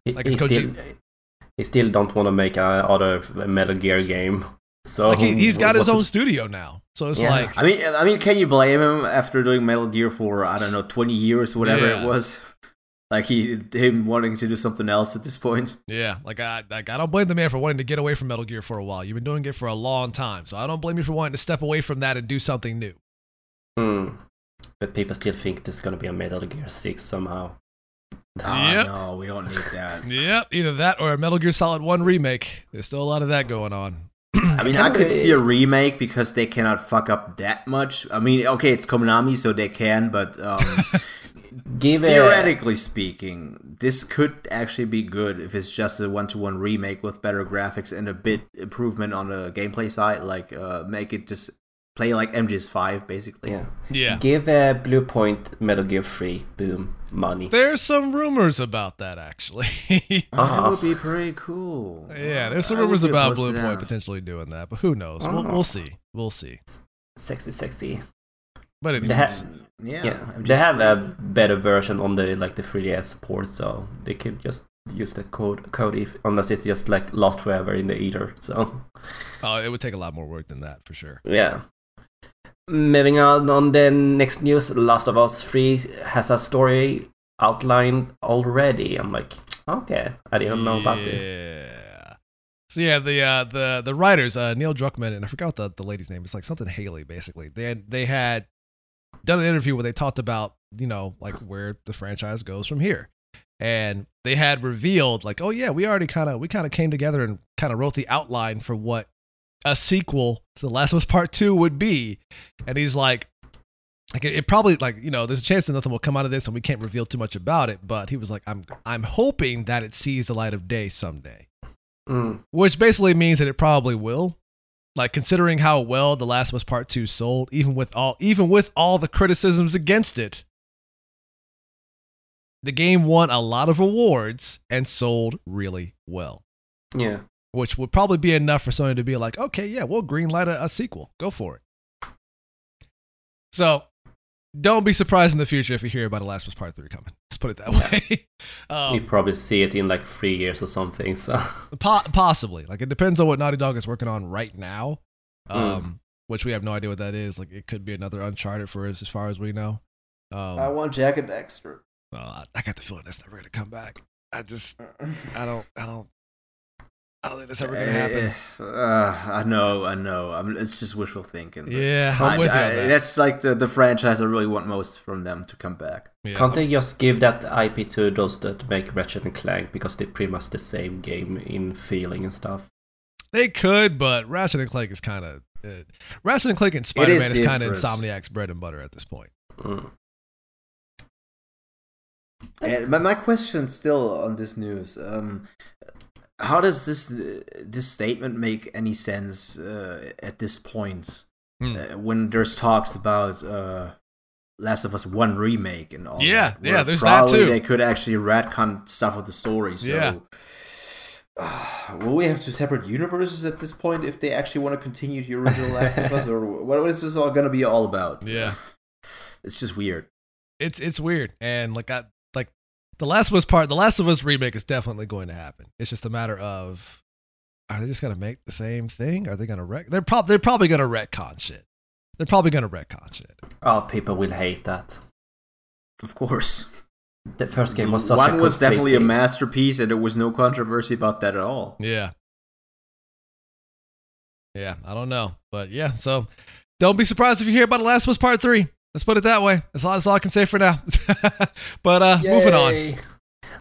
he, Like he it's still Koji- he still don't want to make a other Metal Gear game. So Like he, he's got his own it- studio now, so it's Yeah. like I mean, I mean, can you blame him after doing Metal Gear for I don't know twenty years, whatever Yeah. it was? Like he, him wanting to do something else at this point. Yeah, like I, like I don't blame the man for wanting to get away from Metal Gear for a while. You've been doing it for a long time, so I don't blame you for wanting to step away from that and do something new. Hmm. But people still think there's gonna be a Metal Gear Six somehow. Yep. no, we don't need that. Yep, either that or a Metal Gear Solid One remake. There's still a lot of that going on. I mean, I could see a remake because they cannot fuck up that much. I mean, okay, it's Konami, so they can, but um, Give a, theoretically speaking, this could actually be good if it's just a one-to-one remake with better graphics and a bit improvement on the gameplay side. Like, uh, make it just play like MGS5, basically. yeah. Yeah, Give a Bluepoint Metal Gear Free. Boom. Money. there's some rumors about that actually. Oh, Uh-huh. that would be pretty cool. yeah, there's some rumors about Bluepoint that. potentially doing that, but who knows? We'll, Oh. we'll see. We'll see. Sexy, sexy. But They, anyways, ha- Yeah, yeah, I'm they have a better version on the like the 3DS port, so they could just use that code code if unless it's just like lost forever in the ether. So uh, it would take a lot more work than that for sure. yeah. Moving on on the next news, Last of Us 3 has a story outlined already. I'm like, okay, I didn't know about it. Yeah. So yeah, the uh, the the writers, uh, Neil Druckmann and I forgot the, the lady's name. It's like something Haley, basically. They had they had done an interview where they talked about you know like where the franchise goes from here, and they had revealed like, oh yeah, we already kind of we kind of came together and kind of wrote the outline for what a sequel to The Last of Us Part Two would be, and he's like. Like it, it probably like you know there's a chance that nothing will come out of this and we can't reveal too much about it but he was like I'm I'm hoping that it sees the light of day someday Mm. which basically means that it probably will. Like considering how well The Last of Us Part 2 sold, even with all even with all the criticisms against it, the game won a lot of awards and sold really well. Yeah. Which would probably be enough for Sony to be like, okay, yeah, we'll greenlight a, a sequel. Go for it. So don't be surprised in the future if you hear about The Last of Us Part 3 coming. Let's put it that way. um, we probably see it in like three years or something. So Po- possibly. Like it depends on what Naughty Dog is working on right now, um, which we have no idea what that is. Like it could be another Uncharted for us, as far as we know. Um, I want Jak and Daxter. well, I, I got the feeling that's never gonna come back. I just, I don't, I don't. I don't think that's ever gonna happen. Uh, uh, I know, I know. I mean, it's just wishful thinking. Yeah, I- I'm with you on that. That's like the, the franchise I really want most from them to come back. Yeah. Can't they just give that IP to those that make Ratchet and Clank because they're pretty much the same game in feeling and stuff? They could, but Ratchet and Clank is kind of uh, Ratchet and Clank and Spider Man is, kind of. Insomniac's bread and butter at this point. Mm. And my, my question still on this news: um, How does this this statement make any sense uh, at this point? Hmm. Uh, when there's talks about uh, Last of Us One remake and all. Yeah, that, yeah, there's that too. They could actually retcon stuff of the story. So, Yeah. uh, will we have two separate universes at this point if they actually want to continue the original Last of Us, or what is this all going to be all about? Yeah. it's just weird. It's it's weird, and like I the Last of Us part, the Last of Us remake is definitely going to happen. It's just a matter of are they just gonna make the same thing? Are they gonna wreck? They're probably they're probably gonna retcon shit. They're probably gonna retcon shit. Oh, people will hate that. Of course. The first game was such One a was definitely a masterpiece, and there was no controversy about that at all. Yeah. Yeah, I don't know, but yeah. So don't be surprised if you hear about The Last of Us Part Three. Let's put it that way. That's all, that's all I can say for now. but uh, moving on.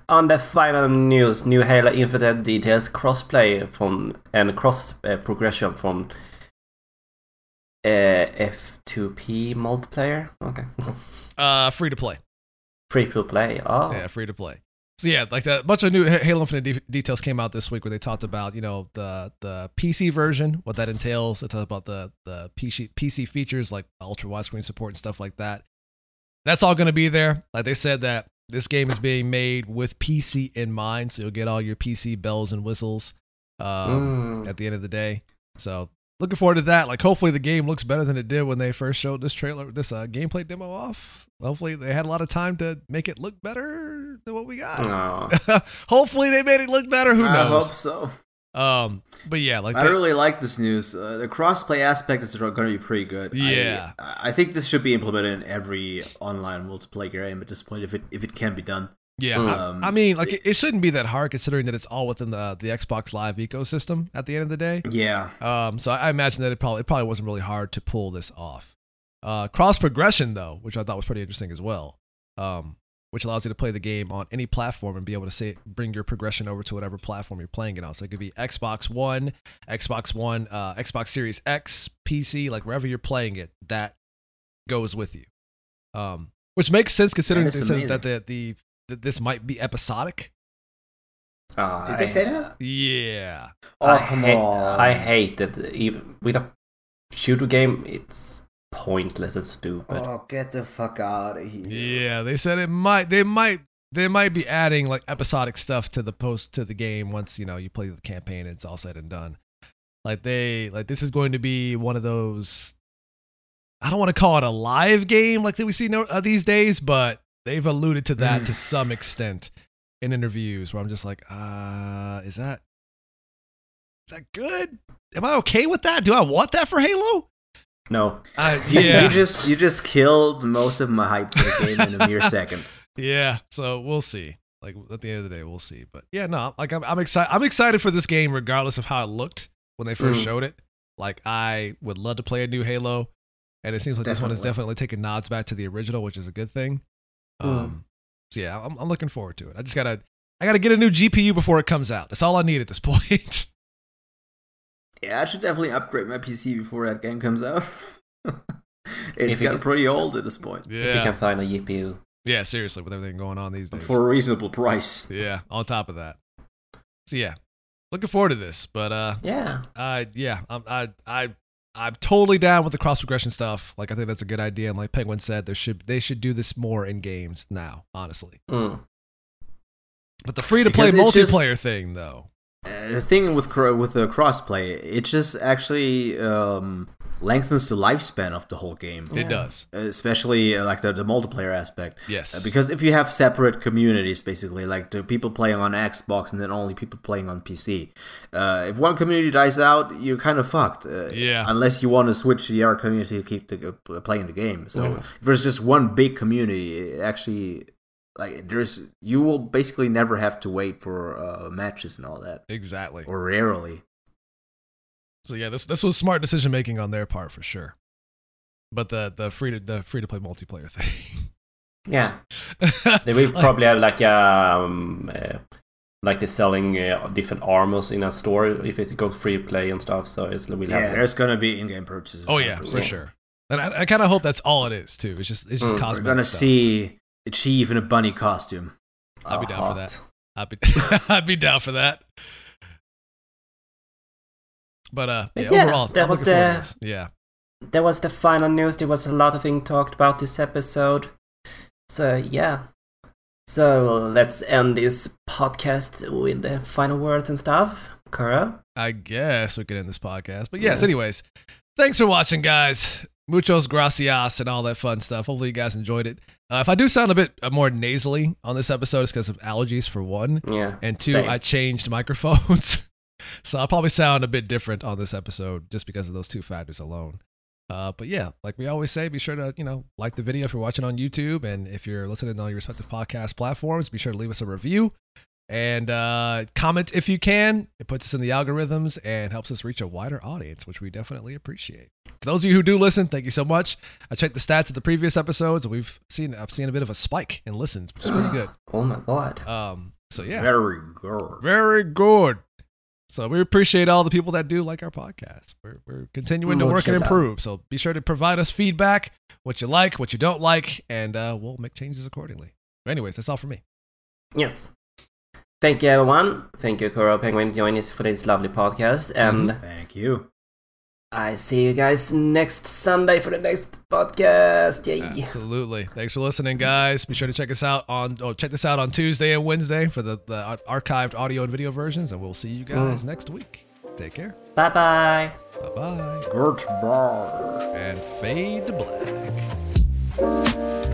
On the final news, new Halo Infinite details crossplay from and cross uh, progression from uh, F2P multiplayer. Okay, Uh, free to play. free to play. Oh, Yeah, free to play. So yeah, like that. A bunch of new Halo Infinite de- details came out this week where they talked about you know the the PC version, what that entails. They talked about the the PC PC features like ultra widescreen support and stuff like that. That's all going to be there. Like they said that this game is being made with PC in mind, so you'll get all your PC bells and whistles um, Mm. at the end of the day. So looking forward to that. Like hopefully the game looks better than it did when they first showed this trailer, this uh, gameplay demo off. Hopefully they had a lot of time to make it look better than what we got. Oh. hopefully they made it look better. Who knows? I hope so. Um, but yeah, like I they- really like this news. Uh, the crossplay aspect is going to be pretty good. Yeah. I, I think this should be implemented in every online multiplayer game at this point, if it if it can be done. Yeah. Mm. I, Um, I mean, like it, it shouldn't be that hard considering that it's all within the the Xbox Live ecosystem. At the end of the day, Yeah, Um, so I I imagine that it probably it probably wasn't really hard to pull this off. Uh, cross progression though, which I thought was pretty interesting as well, um, which allows you to play the game on any platform and be able to say bring your progression over to whatever platform you're playing it on. So it could be Xbox One, Xbox One, uh, Xbox Series X, PC, like wherever you're playing it, that goes with you. Um, which makes sense considering That they is said amazing. that the, the that this might be episodic. Oh, Did they I- say that? Yeah. Oh I come hate, on! I hate that. Even with a shooter game, it's pointless and stupid. Oh, get the fuck out of here! Yeah, they said it might. They might. They might be adding like episodic stuff to the post to the game once you know you play the campaign and it's all said and done. Like they like this is going to be one of those. I don't want to call it a live game like that we see no, uh, these days, but they've alluded to that to some extent in interviews where I'm just like, uh, is that is that good? Am I okay with that? Do I want that for Halo? No, Uh, You, yeah. you just you just killed most of my hype for the game in a mere second. Yeah, so we'll see. Like at the end of the day, we'll see. But yeah, no, like I'm, I'm excited. I'm excited for this game, regardless of how it looked when they first Mm. showed it. Like I would love to play a new Halo, and it seems like this one is Definitely. definitely taking nods back to the original, which is a good thing. Mm. Um, so yeah, I'm, I'm looking forward to it. I just gotta, I gotta get a new GPU before it comes out. That's all I need at this point. Yeah, I should definitely upgrade my PC before that game comes out. It's you gotten pretty old at this point Yeah. if you can find a GPU. yeah, seriously, with everything going on these days. for a reasonable price. yeah, on top of that. So yeah, looking forward to this. But uh, Yeah. Uh, yeah, I'm, I, I, I'm totally down with the cross progression stuff. Like, I think that's a good idea. And like Penguin said, there should they should do this more in games now, honestly. Mm. But the free to play it just- multiplayer thing, though, Uh, the thing with with the crossplay, it just actually um, lengthens the lifespan of the whole game, it Yeah. does. especially uh, like the, the multiplayer aspect. Yes, Uh, because if you have separate communities, basically, like the people playing on Xbox and then only people playing on PC, uh, if one community dies out, you're kind of fucked. Uh, Yeah. Unless you want to switch to the other community to keep the, uh, playing the game. So Mm. if there's just one big community, it actually like there's you will basically never have to wait for uh, matches and all that, Exactly. or rarely. So yeah, this this was smart decision making on their part for sure. But the the free to the free to play multiplayer thing. Yeah, they will probably have like um, uh, like they're selling uh, different armors in a store if it goes free play and stuff. So it's we'll Yeah, have there's gonna be in-game purchases. Oh yeah, for Yeah. sure. And I, I kind of hope that's all it is too. It's just it's just Mm. We're We're gonna stuff. see Achieve in a bunny costume. I'll be Oh, down for that. I'd be I'd be down for that. But uh, yeah, yeah, overall, that I'm was looking forward to the- yeah. That was the final news. There was a lot of things talked about this episode. So yeah. So let's end this podcast with the final words and stuff. Kura. I guess we could end this podcast. But yes, Yes. anyways, thanks for watching, guys. Muchos gracias and all that fun stuff. Hopefully, you guys enjoyed it. Uh, if I do sound a bit uh, more nasally on this episode, it's because of allergies, for one. Yeah. And two, same. I changed microphones. so I'll probably sound a bit different on this episode just because of those two factors alone. Uh, but yeah, like we always say, be sure to, you know, like the video if you're watching on YouTube. And if you're listening on your respective podcast platforms, be sure to leave us a review and uh, comment if you can. It puts us in the algorithms and helps us reach a wider audience, which we definitely appreciate. For those of you who do listen, thank you so much. I checked the stats of the previous episodes, and we've seen I've seen a bit of a spike in listens, which is pretty good. Oh my god. Um, so yeah, Very good. very good. So we appreciate all the people that do like our podcast. We're, we're continuing to Much work and love. improve. So be sure to provide us feedback, what you like, what you don't like, and uh, we'll make changes accordingly. But anyways, that's all for me. Yes. Thank you, everyone. Thank you, Kuro Penguin, joining us for this lovely podcast. And Thank you. I see you guys next Sunday for the next podcast. Yay. Absolutely. Thanks for listening, guys. Be sure to check us out on oh, check this out on Tuesday and Wednesday for the, the archived audio and video versions, and we'll see you guys mm. next week. Take care. Bye bye. Bye bye. Goodbye. And fade to black.